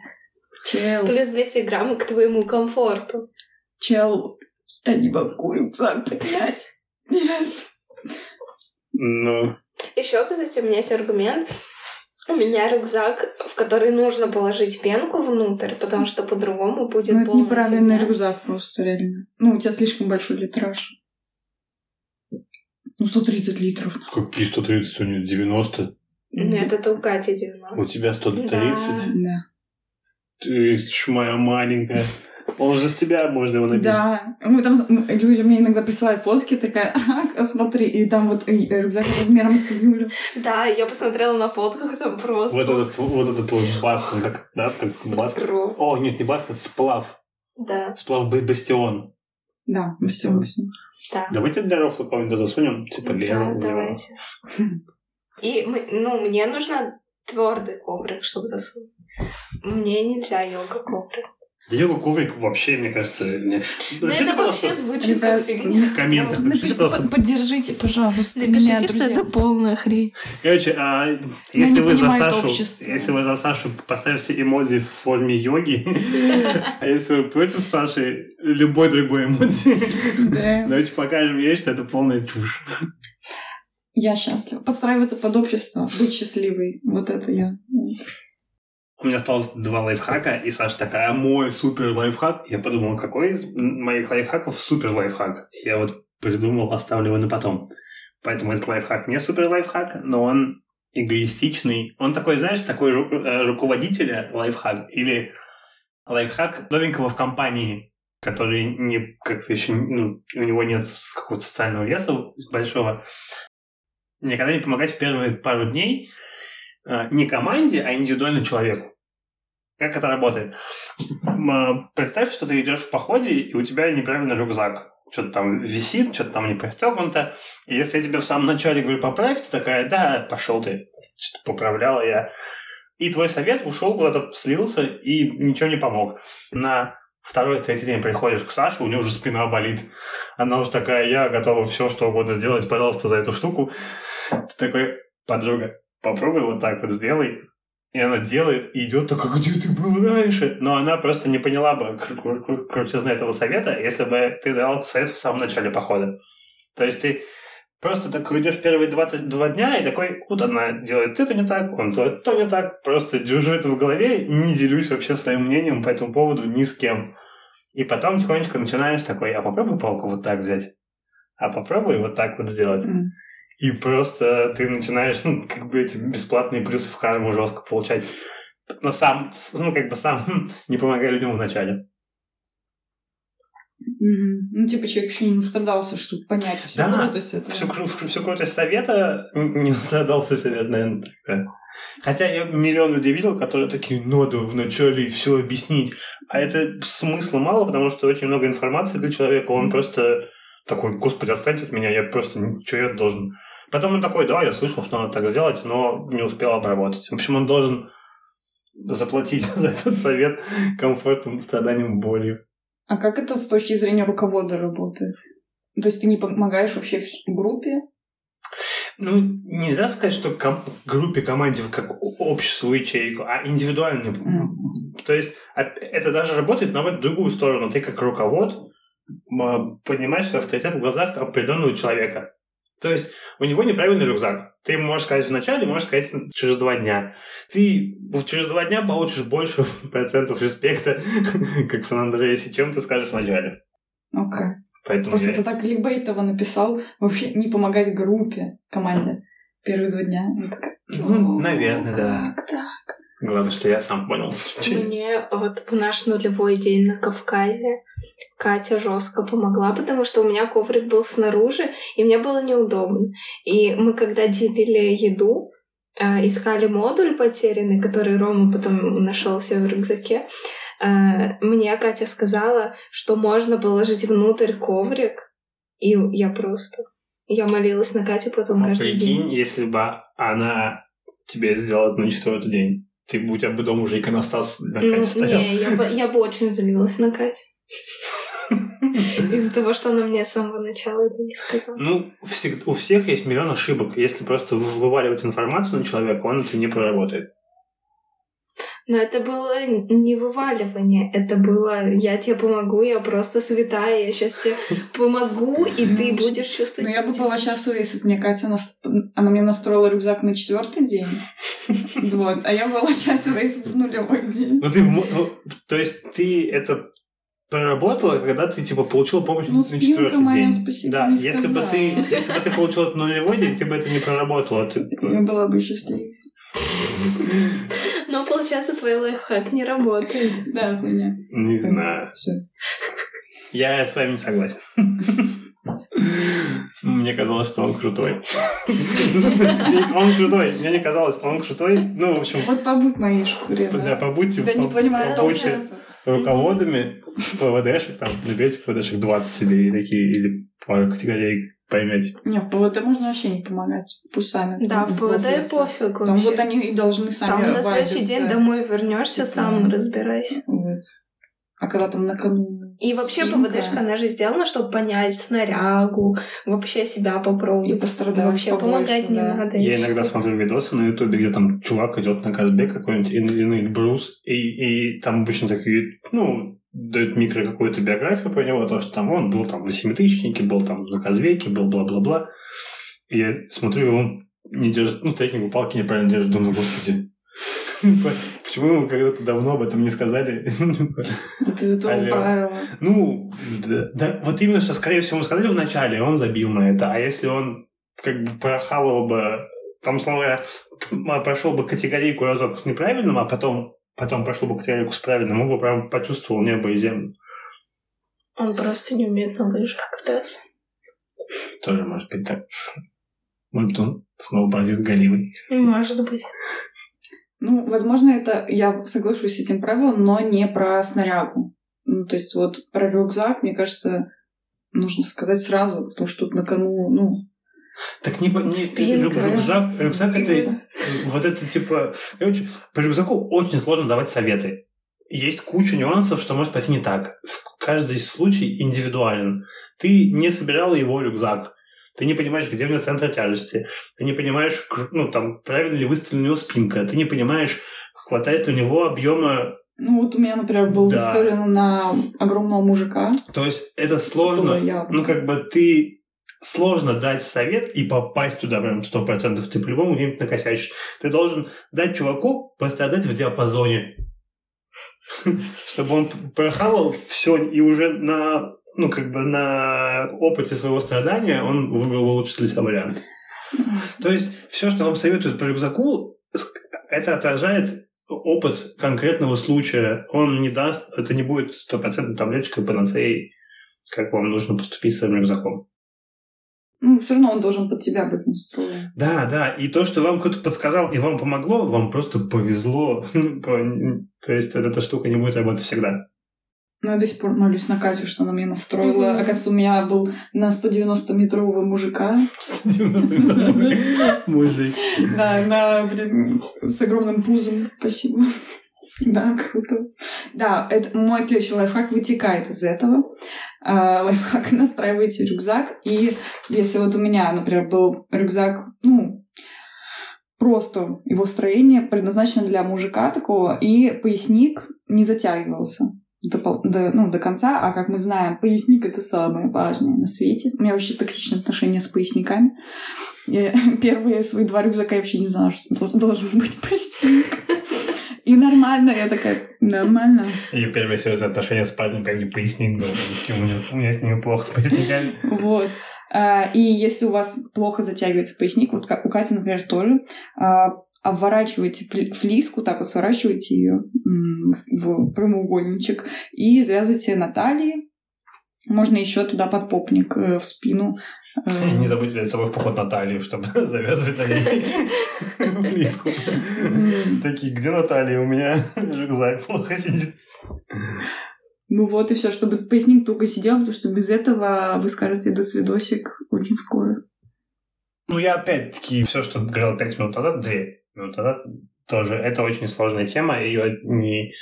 S2: Чел,
S1: плюс 200 грамм к твоему комфорту.
S2: чел, я не могу рюкзак поднять. Нет.
S3: Ну,
S1: Еще, кстати, у меня есть аргумент. У меня рюкзак, в который нужно положить пенку внутрь, потому что по-другому будет
S2: Ну, это неправильный
S1: фигня.
S2: рюкзак просто, реально. Ну, у тебя слишком большой литраж. Ну, 130 литров.
S3: какие 130, у нее 90.
S1: Нет, это у Кати 90.
S3: У тебя 130.
S2: Да.
S3: Ты ж моя маленькая. Он же с тебя можно его набить.
S2: Да, мы там, люди мне иногда присылают фотки, такая, ага, смотри, и там вот и рюкзак размером с Юлю.
S1: Да, я посмотрела на фотках, там просто...
S3: Вот этот, вот этот вот баскон, как, да, как.
S1: Круг.
S3: О, нет, не баскон, сплав.
S1: Да,
S3: Сплав бастион.
S2: Да, всё, всё.
S1: да.
S3: Давайте для рофла кого-нибудь засунем, типа
S1: Да,
S3: Леру. Леру.
S1: давайте. И, ну, мне нужно твердый коврик, чтобы засунуть. Мне нельзя йога коврик.
S3: Йога коврик вообще, мне кажется, нет. Напишите,
S1: это
S3: пожалуйста,
S1: вообще звучит как фигня.
S3: в комментах. Напишите,
S2: Напишите,
S3: просто.
S2: по- поддержите, пожалуйста, меня,
S1: что это полная хрень.
S3: Короче, а если вы за Сашу,
S2: общество.
S3: если вы за Сашу поставите эмодзи в форме йоги, а если вы против Саши, любой другой эмодзи,
S2: Да.
S3: давайте покажем ей, что это полная чушь.
S2: Я счастлива. Подстраиваться под общество, быть счастливой. Вот это я.
S3: У меня осталось два лайфхака, и Саша такая, «А мой супер лайфхак. Я подумал, какой из моих лайфхаков супер лайфхак? Я вот придумал, оставлю его на потом. Поэтому этот лайфхак не супер лайфхак, но он эгоистичный. Он такой, знаешь, такой ру- э, руководителя лайфхак или лайфхак новенького в компании, который не как-то еще, ну, у него нет какого-то социального веса большого. Никогда не помогать в первые пару дней не команде, а индивидуально человеку. Как это работает? Э, Представь, что ты идешь в походе, и у тебя неправильный рюкзак. Что-то там висит, что-то там не пристегнуто. И если я тебе в самом начале говорю, поправь, ты такая, да, пошел ты. Что-то поправляла я. И твой совет ушел куда-то, слился, и ничего не помог. На второй, третий день приходишь к Саше, у нее уже спина болит. Она уже такая, я готова все, что угодно сделать, пожалуйста, за эту штуку. Ты такой, подруга, попробуй вот так вот сделай. И она делает и идет такая, где ты был раньше? Но она просто не поняла бы кру- кру- кру- крутизны этого совета, если бы ты дал совет в самом начале похода. То есть ты просто так идешь первые 22 дня и такой, вот она делает это не так, он делает то не так. Просто держу это в голове, не делюсь вообще своим мнением по этому поводу ни с кем. И потом тихонечко начинаешь такой, а попробуй палку вот так взять. А попробуй вот так вот сделать.
S2: М.
S3: И просто ты начинаешь, ну, как бы эти бесплатные плюсы в карму жестко получать. Но сам, ну, как бы сам не помогай людям вначале.
S2: Мгм. Ну, типа, человек еще не настрадался, чтобы понять всю
S3: Да,
S2: крутость этого.
S3: Всю, кру- всю крутость совета не настрадался совет, наверное, так, да. Хотя я миллион людей видел, которые такие, надо вначале все объяснить. А это смысла мало, потому что очень много информации для человека, он просто такой, господи, отстаньте от меня, я просто ничего я должен. Потом он такой, да, я слышал, что надо так сделать, но не успел обработать. В общем, он должен заплатить за этот совет комфортом, страданием, болью.
S2: А как это с точки зрения руковода работает? То есть ты не помогаешь вообще в группе?
S3: Ну, нельзя сказать, что ком- группе, команде как обществу ячейку, а индивидуально.
S2: Мгм.
S3: То есть а- это даже работает, но в другую сторону. Ты как руковод свой авторитет в глазах определенного человека. То есть у него неправильный рюкзак. Ты можешь сказать вначале, можешь сказать через два дня. Ты через два дня получишь больше процентов респекта, как в Сан-Андреасе, чем ты скажешь вначале.
S2: Окей.
S3: Поэтому
S2: Просто
S3: я-
S2: ты так либейтово написал вообще не помогать группе, команде первые два дня. Я такая,
S3: Ну, наверное, да.
S2: как так?
S3: Главное, что я сам понял.
S1: Мне вот в наш нулевой день на Кавказе Катя жестко помогла, потому что у меня коврик был снаружи, и мне было неудобно. И мы, когда делили еду, э, искали модуль потерянный, который Рома потом нашел себе в рюкзаке, э, мне Катя сказала, что можно положить внутрь коврик, и я просто... Я молилась на Катю потом
S3: Ну,
S1: каждый
S3: прикинь,
S1: день.
S3: если бы она тебе сделала на четвертый день. Ты бы у тебя бы дома уже иконостас на
S1: Ну,
S3: Кате стоял.
S1: не, я бы, я бы очень злилась на Катю. Из-за того, что она мне с самого начала это не сказала.
S3: Ну, всег- у всех есть миллион ошибок. Если просто вываливать информацию на человека, он это не проработает.
S1: Но это было не вываливание, это было «я тебе помогу, я просто святая, я сейчас тебе помогу, и ты будешь чувствовать
S2: Ну, я бы была счастлива, если бы мне Катя... нас- Она мне настроила рюкзак на четвертый день. Вот. А я была счастлива, если бы в нулевой день.
S3: Ну, ты, в мо- ну, то есть ты это проработала, когда ты типа получила помощь
S2: Ну,
S3: на четвертый
S2: моя,
S3: день.
S2: спасибо,
S3: да,
S2: не
S3: если бы ты, если бы ты получила это на нулевой день, ты бы это не проработала. Ты-
S2: Я была бы счастлива.
S1: Получается, твой лайфхак не работает.
S2: Да, хуйня.
S3: не знаю. Я с вами не согласен. Мне казалось, что он крутой. Он крутой. Мне не казалось, он крутой. Ну, в общем,
S2: Вот побудь моей шкуре,
S3: да,
S2: да.
S3: побудьте,
S2: Тебя не
S3: по-
S2: общество.
S3: руководами ПВДшек, там, наберите ПВДшек 20 себе и такие, или пару категорий поймете.
S2: Не, в ПВД можно вообще не помогать. Пусть сами.
S1: Да, в ПВД
S2: вафлятся.
S1: пофиг
S2: Там
S1: вообще.
S2: вот они и должны сами
S1: Там на следующий день домой вернешься,
S2: Типа,
S1: сам разбирайся.
S2: Вот. А когда там накануне...
S1: И вообще
S2: спинка,
S1: ПВДшка, она же сделана, чтобы понять снарягу, вообще себя
S2: И
S1: попробовать.
S2: пострадать
S1: Вообще
S2: побольше,
S1: помогать не
S2: да.
S1: надо.
S3: Я иногда смотрю видосы на ютубе, где там чувак идет на Казбек какой-нибудь или или Брус, и, и там обычно такие, ну, дают микро какую-то биографию про него, то, что там он был там на семитысячнике, был там на Казбеке, был бла-бла-бла. И я смотрю, он не держит, ну, технику палки неправильно держит, думаю, господи, почему ему когда-то давно об этом не сказали?
S2: Вот из этого
S3: Алло.
S2: правила.
S3: Ну, да, да, вот именно, что, скорее всего, ему сказали вначале, он забил на это. А если он как бы прохавал бы, там, м, прошел бы категорийку разок с неправильным, а потом, потом прошел бы категорийку с правильным, он бы прям почувствовал небо и землю.
S1: Он просто не умеет на лыжах кататься.
S3: Тоже может быть так. Вот он снова болит галимой.
S1: Может быть.
S2: Ну, возможно, это я соглашусь с этим правилом, но не про снарягу. Ну, то есть вот про рюкзак, мне кажется, нужно сказать сразу, потому что тут на кону, ну,
S3: Так не, не
S1: Спинка.
S3: рюкзак, рюкзак это вот это типа, короче, по рюкзаку очень сложно давать советы. Есть куча нюансов, что может пойти не так. В- Каждый случай индивидуален. Ты не собирал его рюкзак. Ты не понимаешь, где у него центр тяжести. Ты не понимаешь, ну, там, правильно ли выставлена у него спинка. Ты не понимаешь, хватает ли у него объема.
S2: Ну вот у меня, например, был
S3: Да.
S2: выставлен на огромного мужика.
S3: То есть это сложно.
S2: явно.
S3: Ну, как бы ты сложно дать совет и попасть туда прям сто процентов. Ты по-любому где-нибудь накосячишь. Ты должен дать чуваку пострадать в диапазоне. Чтобы он прохавал все и уже на ну, как бы на опыте своего страдания он выбрал лучший для себя вариант. То есть все, что вам советуют по рюкзаку, это отражает опыт конкретного случая. Он не даст, это не будет стопроцентной таблеточкой панацеей, как вам нужно поступить с своим рюкзаком.
S2: Ну, все равно он должен под тебя быть настроен.
S3: Да, да, и то, что вам кто-то подсказал и вам помогло, вам просто повезло. То есть эта штука не будет работать всегда.
S2: Ну, я до сих пор молюсь на Катю, что она меня настроила.
S1: Мгм.
S2: Оказывается, у меня был на 190-метрового мужика.
S3: 190 мужик.
S2: Да, на, блин, с огромным пузом. Спасибо. Да, круто. Да, это мой следующий лайфхак вытекает из этого. А, лайфхак настраивайте рюкзак. И если вот у меня, например, был рюкзак, ну, просто его строение предназначено для мужика такого, и поясник не затягивался до, до, ну, до конца, а как мы знаем, поясник это самое важное на свете. У меня вообще токсичные отношения с поясниками. Я первые свои два рюкзака я вообще не знала, что дол- должен быть поясник. И нормально, я такая, нормально.
S3: Ее первые серьезные отношения с парнем, как не поясник был. У меня, с ними плохо с поясниками.
S2: Вот. А, И если у вас плохо затягивается поясник, вот у Кати, например, тоже, а, обворачивайте фли- флиску, так вот сворачивайте ее в прямоугольничек и завязывайте на талии. Можно еще туда подпопник э, в спину. э,
S3: Не забудьте взять с собой в поход на талию, чтобы завязывать на ней. Такие, где Наталья? У меня рюкзак плохо сидит.
S2: Ну вот и все, чтобы поясник туго сидел, потому что без этого вы скажете до свидосик очень скоро.
S3: Ну, я опять-таки все, что говорил 5 минут назад, 2 минуты назад, тоже. Это очень сложная тема, ее не...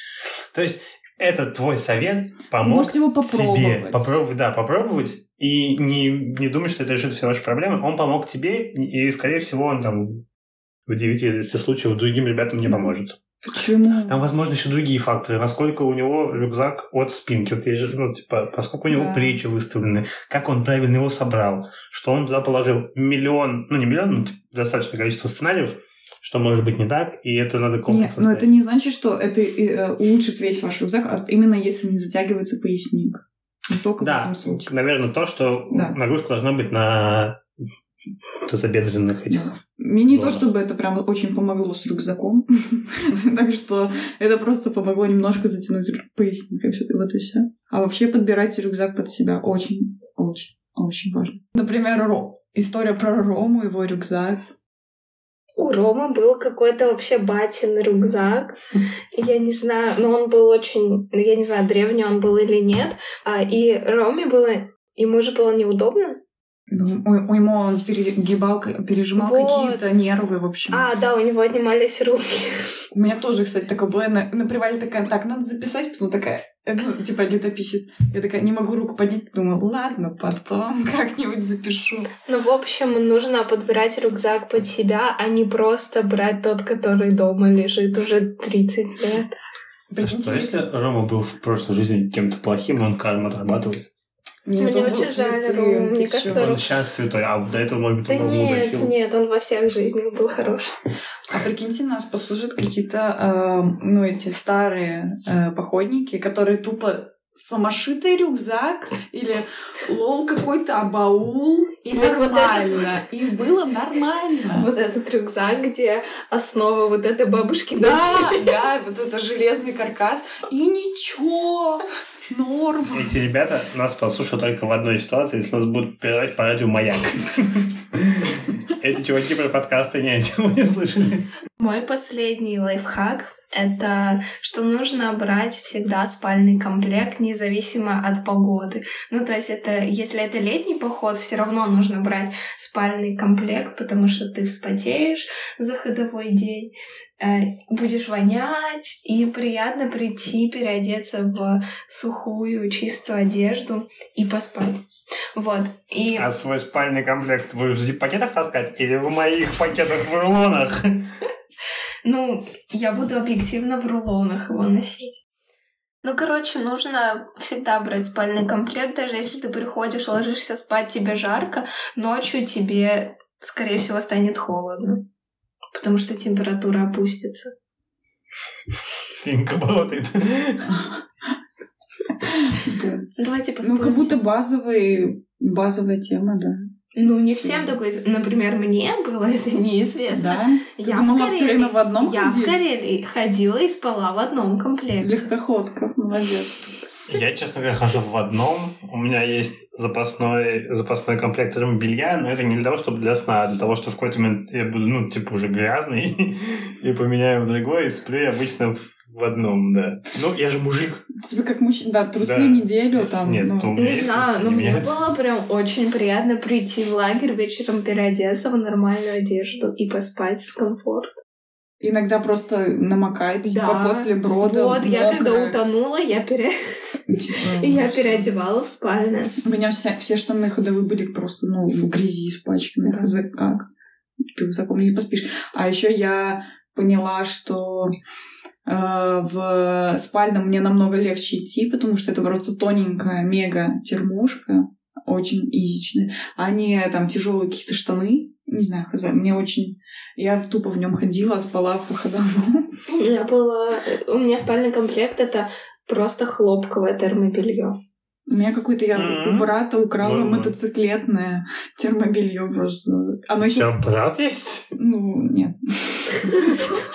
S3: То есть, это твой совет помог
S2: Можете его
S3: тебе
S2: попробовать.
S3: попробовать, да, попробовать и не, не думать, что это решит все ваши проблемы. Он помог тебе, и, скорее всего, он там в 9 из 10 случаев другим ребятам не поможет.
S2: Почему?
S3: Там, возможно, еще другие факторы. Насколько у него рюкзак от спинки. Вот есть же, ну, типа, поскольку у него
S2: Да.
S3: плечи выставлены, как он правильно его собрал, что он туда положил миллион, ну, не миллион, но типа, достаточное количество сценариев, что может быть не так, и это надо
S2: Нет,
S3: комплексно
S2: но это не значит, что это э, улучшит весь ваш рюкзак, а именно если не затягивается поясник. Но только в
S3: Да,
S2: этом случае.
S3: наверное, то, что
S2: Да.
S3: нагрузка должна быть на тазобедренных этих.
S2: Да. Мне не то,
S3: зонах.
S2: чтобы это прям очень помогло с рюкзаком. Так что это просто помогло немножко затянуть поясник. и всё, и Вот и все. А вообще подбирайте рюкзак под себя. Очень, очень, очень важно. Например, Ро. История про Рому, его рюкзак.
S1: У Ромы был какой-то вообще батин рюкзак. Я не знаю, но он был очень... ну, Я не знаю, древний он был или нет. А, И Роме было... Ему же было неудобно.
S2: Ну, у, у него он перегибал, пережимал
S1: Вот.
S2: какие-то нервы, в общем.
S1: А, да, у него отнимались руки.
S2: У меня тоже, кстати, такое было. На, на привале такая, так, надо записать, потом такая, э, ну, типа летописец. Я такая, не могу руку поднять. Думаю, ладно, потом как-нибудь запишу.
S1: Ну, в общем, нужно подбирать рюкзак под себя, а не просто брать тот, который дома лежит уже 30 лет.
S2: Прикиньте,
S3: Что если
S2: если-
S3: Рома был в прошлой жизни кем-то плохим, и он карму отрабатывает?
S2: Нет,
S1: Мне
S2: он был
S1: очень жаль
S2: ты
S1: мне кажется,
S3: Он сейчас святой, а до этого, может быть,
S1: Да
S3: он был
S1: нет, нет, он во всех жизнях был хороший.
S2: А прикиньте, нас послушают какие-то, э, ну, эти старые э, походники, которые тупо самошитый рюкзак или лол какой-то абаул и
S1: Вот- вот
S2: нормально. И было нормально.
S1: Вот этот рюкзак, где основа вот этой бабушки
S2: Да, да, вот это железный каркас. И ничего, норм.
S3: Эти ребята нас послушают только в одной ситуации, если нас будут передавать по радио «Маяк». Эти чуваки про подкасты ни о чем не слышали.
S1: Мой последний лайфхак — это что нужно брать всегда спальный комплект, независимо от погоды. Ну, то есть это, если это летний поход, все равно нужно брать спальный комплект, потому что ты вспотеешь за ходовой день, будешь вонять, и приятно прийти, переодеться в сухую, чистую одежду и поспать. Вот. И...
S3: А свой спальный комплект вы в зип-пакетах таскать или в моих пакетах в рулонах?
S1: Ну, я буду объективно в рулонах его носить. Ну, короче, нужно всегда брать спальный комплект, даже если ты приходишь, ложишься спать, тебе жарко, ночью тебе, скорее всего, станет холодно, потому что температура опустится.
S3: Think about it.
S1: Давайте
S2: Ну,
S1: поспорим.
S2: как будто базовый, базовая тема, да.
S1: Ну, не всем такое... из- Например, мне было это неизвестно.
S2: Да? Ты
S1: Я
S2: думала
S1: в
S2: все время в одном
S1: Я в? Карелии ходила и спала в одном комплекте.
S2: Легкоходка, молодец.
S3: Я, честно говоря, хожу в одном. У меня есть запасной, запасной комплект термобелья, но это не для того, чтобы для сна, а для того, что в какой-то момент я буду, ну, типа, уже грязный, и поменяю в другой, и сплю я обычно в одном, да. Ну, я же мужик.
S2: Тебе как мужчина, да, трусы
S3: Да.
S2: неделю там.
S3: Нет,
S2: ну.
S1: Не знаю, но
S3: не
S1: мне было прям очень приятно прийти в лагерь вечером, переодеться в нормальную одежду и поспать с комфортом.
S2: Иногда просто намокает, типа,
S1: Да.
S2: после брода.
S1: Вот, я когда
S2: мокрая.
S1: утонула, я, пере...
S2: Типа,
S1: я переодевала в спальне.
S2: У меня вся, все штаны ходовые были просто, ну, в грязи испачканы.
S1: Да.
S2: Как? Ты в таком не поспишь. А еще я поняла, что э, в спальном мне намного легче идти, потому что это просто тоненькая мега термушка, очень изичная, а не там тяжелые какие-то штаны. Не знаю, хз, мне очень... Я тупо в нем ходила, спала в ходовом.
S1: У меня было... У меня спальный комплект — это просто хлопковое термобелье.
S2: У меня какое-то я у брата украла мотоциклетное термобелье просто. Оно
S3: У
S2: еще
S3: тебя брат есть?
S2: Ну, нет.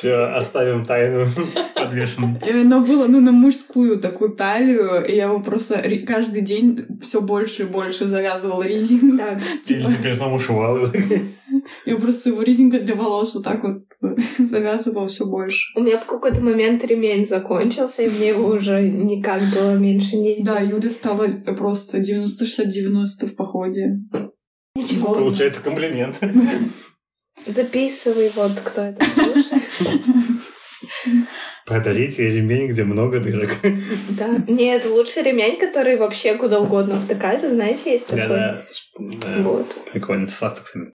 S3: Все, оставим тайну подвешенной.
S2: Оно было, ну, на мужскую такую талию, и я его просто каждый день все больше и больше завязывала резинку.
S1: Так,
S3: Или ты перед ушивал его.
S2: Я просто его резинка для волос вот так вот завязывала все больше.
S1: у меня в какой-то момент ремень закончился, и мне его уже никак было меньше не
S2: Да, Юля стала просто 90-60-90 в походе.
S1: Ничего.
S3: Получается комплимент.
S1: Записывай, вот кто это слушает.
S3: Подарите ремень, где много дырок.
S1: Да. Нет, лучше ремень, который вообще куда угодно втыкается. Знаете, есть такой?
S3: Да-да. Да.
S1: Вот.
S3: Прикольно, с фастексами.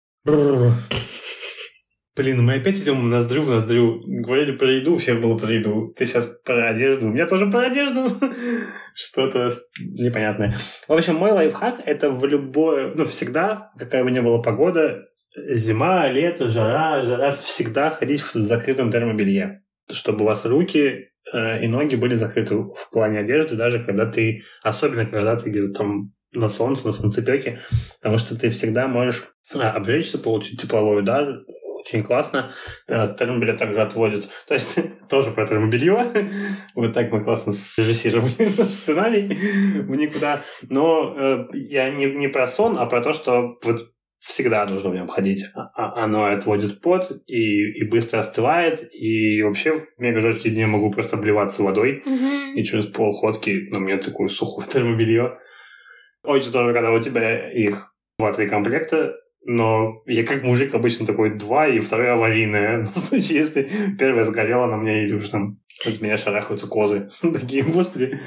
S3: Блин, мы опять идем ноздрю в ноздрю. Говорили про еду, у всех было про еду. Ты сейчас про одежду. У меня тоже про одежду. Что-то непонятное. В общем, мой лайфхак — это в любое... Ну, всегда, какая бы ни была погода, зима, лето, жара, жара, всегда ходить в закрытом термобелье. Чтобы у вас руки э, и ноги были закрыты в плане одежды, даже когда ты... Особенно, когда ты где-то там на солнце, на солнцепеке, потому что ты всегда можешь а, обжечься, получить тепловой удар, очень классно. Э, Термобелье также отводит. То есть тоже про термобелье. Вот так мы классно срежиссировали наш сценарий в никуда. Но э, я не, не про сон, а про то, что вот всегда нужно в нем ходить. А- а- Оно отводит пот и, и быстро остывает. И вообще в мега жаркие дни я могу просто обливаться водой. И через полходки на мне такое сухое термобелье. Очень здорово, когда у тебя их два-три комплекта, но я как мужик обычно такой два, и второе аварийное. На случай, если первое сгорело на мне, или уж там от меня шарахаются козы. Такие, господи,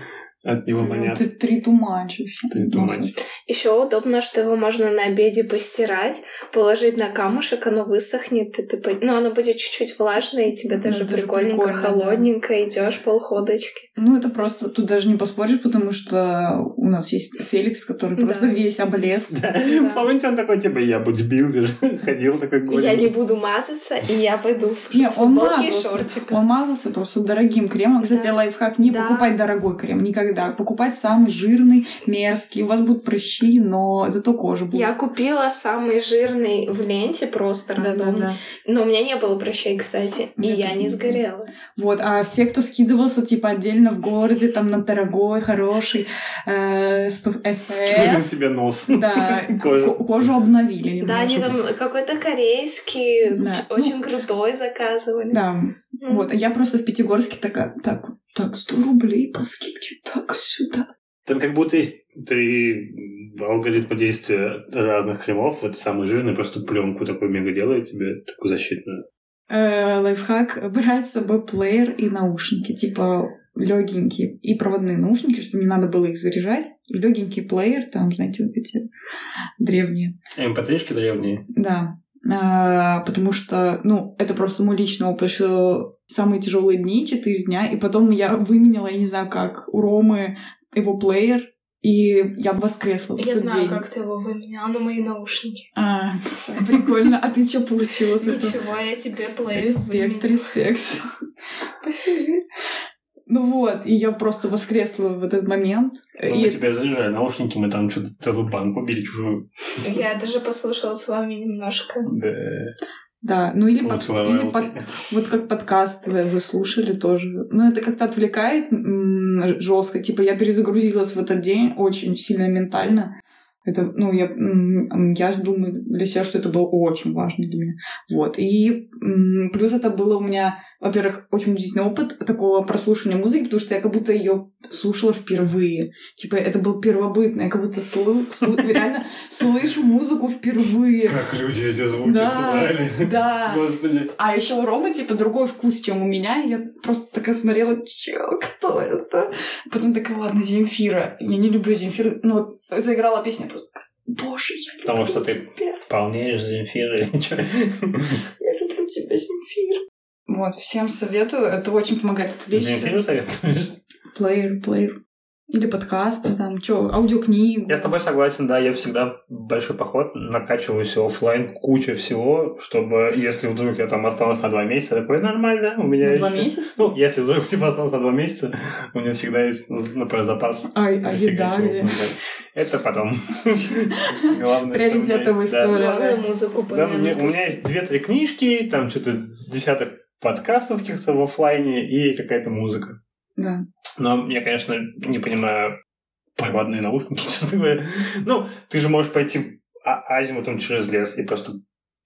S3: от него
S2: Ну,
S3: понятно.
S2: ты три вообще.
S3: Ты думаешь.
S1: Еще удобно, что его можно на обеде постирать, положить на камушек, оно высохнет, и ты... по- Ну, оно будет чуть-чуть влажное, и тебе даже
S2: это же
S1: прикольненько,
S2: прикольно, да.
S1: холодненько идешь полходочки.
S2: Ну, это просто, тут даже не поспоришь, потому что у нас есть Феликс, который
S1: Да.
S2: просто весь облез.
S3: Да. Помните, он такой, типа, я бодибилдер, ходил такой
S1: Я
S3: голенький.
S1: не буду мазаться, и я пойду в
S2: Не, он мазался. Он мазался просто дорогим кремом. Кстати,
S1: Да.
S2: лайфхак, не
S1: Да.
S2: покупать дорогой крем. Никогда никогда. Покупать самый жирный, мерзкий. У вас будут прыщи, но зато кожа будет.
S1: Я купила самый жирный в ленте просто
S2: Да, да,
S1: рандомно.
S2: да.
S1: Но у меня не было прыщей, кстати. И я не сгорела.
S2: Вот, а все, кто скидывался, типа, отдельно в городе, там, на дорогой, хороший э, СП-
S3: Скинули на
S2: СПФ,
S3: себе нос.
S2: да,
S3: Кожу.
S2: ко- кожу обновили
S1: Да, они там какой-то корейский, очень крутой заказывали.
S2: Да,
S1: М.
S2: вот, а я просто в Пятигорске такая, так, так, 100 рублей по скидке, так, сюда.
S3: Там как будто есть три алгоритма действия разных кремов. Вот самый жирный просто пленку такой мега делает тебе, такую защитную.
S2: Э, лайфхак брать с собой плеер и наушники, типа легенькие и проводные наушники, чтобы не надо было их заряжать, и легенький плеер, там, знаете, вот эти древние.
S3: МП3-шки древние.
S2: Да. А, потому что, ну, это просто мой личный опыт, что самые тяжелые дни, 4 дня, и потом я выменяла, я не знаю как, у Ромы его плеер, и я воскресла в
S1: Я
S2: тот
S1: знаю,
S2: день.
S1: как ты его выменяла на мои наушники.
S2: А, прикольно. А ты что получила с этого?
S1: Ничего, я тебе плеер
S2: Респект,
S1: выменяла.
S2: респект. Спасибо. Ну вот, и я просто воскресла в этот момент.
S3: Ну, мы
S2: И
S3: тебя заряжали наушники, мы там что-то целую банку били чужую.
S1: Я даже послушала с вами немножко.
S3: Да.
S2: да, ну или, под- или под- вот как подкаст вы, вы слушали тоже. Ну это как-то отвлекает жестко. Типа я перезагрузилась в этот день очень сильно ментально. Это, ну, я, я думаю для себя, что это было очень важно для меня. Вот. И плюс это было у меня, во-первых, очень удивительный опыт такого прослушивания музыки, потому что я как будто ее слушала впервые. Типа, это был первобытно. Я как будто слы- слы- реально слышу музыку впервые.
S3: Как люди эти звуки
S2: Да,
S3: слышали.
S2: да.
S3: Господи.
S2: А еще у Ромы, типа, другой вкус, чем у меня. Я просто такая смотрела, чё, кто это? Потом такая, ладно, Земфира. Я не люблю Земфиру. Ну, вот заиграла песня просто такая, Боже, я люблю
S3: Потому что ты
S2: тебя.
S3: полнеешь Земфира или ничего.
S2: Я люблю тебя, Земфира. Вот, всем советую. Это очень помогает отвлечься.
S3: Земфиру советуешь?
S2: Плеер, плеер. Или подкасты, там, что, аудиокнигу.
S3: Я с тобой согласен, да, я всегда в большой поход накачиваюсь оффлайн куча всего, чтобы, если вдруг я там останусь на два месяца, такой, нормально, у меня
S2: На два
S3: ещё-
S2: месяца?
S3: Ну, если вдруг типа останусь на два месяца, у меня всегда есть, ну, например, запас.
S2: А, а еда.
S3: Это потом. Главное,
S2: Приоритетовая история.
S1: Главное, музыку
S3: у меня есть две-три книжки, там что-то десяток подкастов каких-то в оффлайне и какая-то музыка.
S2: Да.
S3: Но я, конечно, не понимаю проводные наушники, честно говоря. Ну, ты же можешь пойти а- азимутом через лес и просто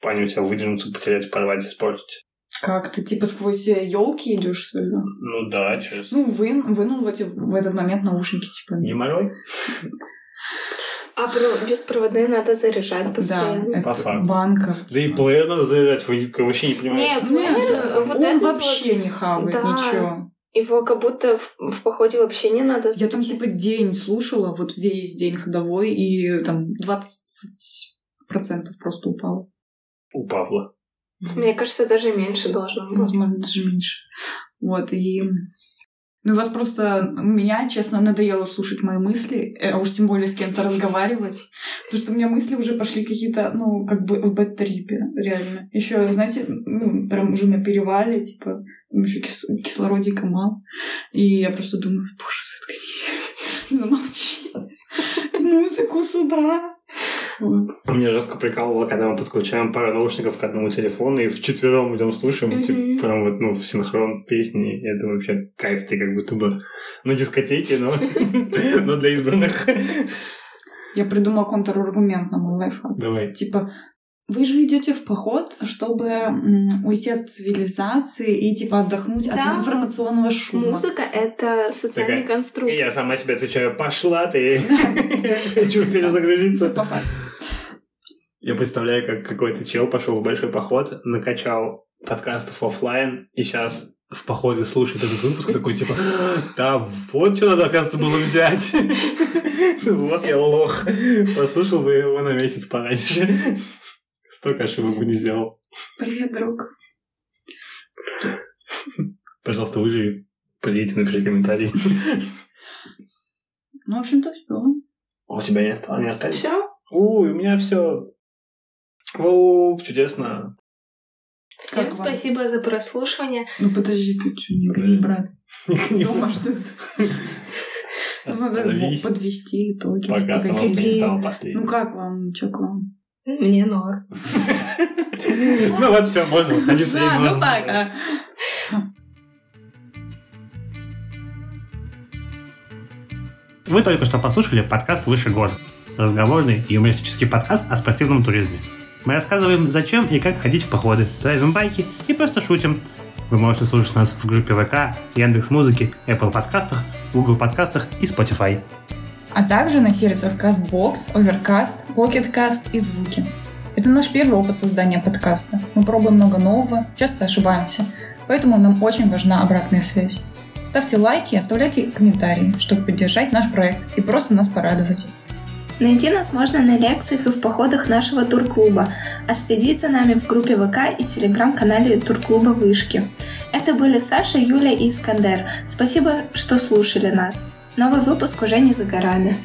S3: они у тебя выдвинуться, потерять, порвать, испортить.
S2: Как ты, типа, сквозь елки идешь, что ли?
S3: Ну да, через...
S2: Ну, вын, вынул в, эти, в этот момент наушники, типа.
S3: Геморрой?
S1: А про- беспроводные надо заряжать
S2: Да,
S1: постоянно.
S2: это
S3: По факту.
S2: банка.
S3: Да и плеер надо заряжать, вы вообще не понимаете.
S1: Не,
S2: Нет,
S1: плеер, вот
S2: он
S1: этот
S2: вообще не хавает
S1: Да.
S2: ничего.
S1: Его как будто в, в походе вообще не надо
S2: Я там
S1: заряжать.
S2: типа день слушала, вот весь день ходовой, и там 20% просто упало.
S3: У Павла.
S1: Мне кажется, даже меньше должно быть.
S2: Возможно, даже меньше. Вот, и... Ну, вас просто... Меня, честно, надоело слушать мои мысли, э, а уж тем более с кем-то разговаривать. Потому что у меня мысли уже пошли какие-то, ну, как бы в бэт-трипе, реально. Еще, знаете, ну, прям уже на перевале, типа, там еще кис- кислородика мало. И я просто думаю, боже, заткнись, замолчи. Музыку сюда.
S3: Меня жестко прикалывало, когда мы подключаем пару наушников к одному телефону и вчетвером идем слушаем,
S1: Мгм.
S3: типа, прям вот, ну, в синхрон песни. Это вообще кайф, ты как будто бы на дискотеке, но, но для избранных.
S2: Я придумала контраргумент на мой лайфхак.
S3: Давай.
S2: Типа, вы же идете в поход, чтобы м, уйти от цивилизации и типа отдохнуть
S1: Да.
S2: от информационного шума.
S1: Музыка — это социальный
S3: Такая,
S1: конструкт.
S3: И я сама себе отвечаю, пошла ты, хочу перезагрузиться.
S2: По факту.
S3: Я представляю, как какой-то чел пошел в большой поход, накачал подкастов оффлайн, и сейчас в походе слушает этот выпуск, такой типа, да вот что надо, оказывается, было взять. Вот я лох. Послушал бы его на месяц пораньше. Столько ошибок бы не сделал.
S2: Привет, друг.
S3: Пожалуйста, выживи. Приедете, напиши комментарий.
S2: Ну, в общем-то, все.
S3: А У тебя не осталось? Не осталось?
S1: Все?
S3: Ой, у меня все. О, чудесно.
S1: Всем
S2: Как вам?
S1: спасибо за прослушивание.
S2: Ну, подожди, ты что, не гони, брат? Дома ждут.
S4: Надо подвести итоги.
S3: Пока стал
S4: Ну как вам? Чё к вам?
S1: Мне норм.
S3: Ну вот все, можно и
S4: Да, ну пока.
S3: Вы только что послушали подкаст «Выше гор». Разговорный и юмористический подкаст о спортивном туризме. Мы рассказываем, зачем и как ходить в походы, драйвим байки и просто шутим. Вы можете слушать нас в группе ВК, Яндекс Музыки, Apple подкастах, Google подкастах и Spotify.
S2: а также на сервисах CastBox, Overcast, PocketCast и Звуки. Это наш первый опыт создания подкаста. Мы пробуем много нового, часто ошибаемся, поэтому нам очень важна обратная связь. Ставьте лайки, оставляйте комментарии, чтобы поддержать наш проект и просто нас порадовать.
S1: Найти нас можно на лекциях и в походах нашего турклуба, а следить за нами в группе ВК и телеграм-канале турклуба «Вышки». Это были Саша, Юля и Искандер. Спасибо, что слушали нас. Новый выпуск уже не за горами.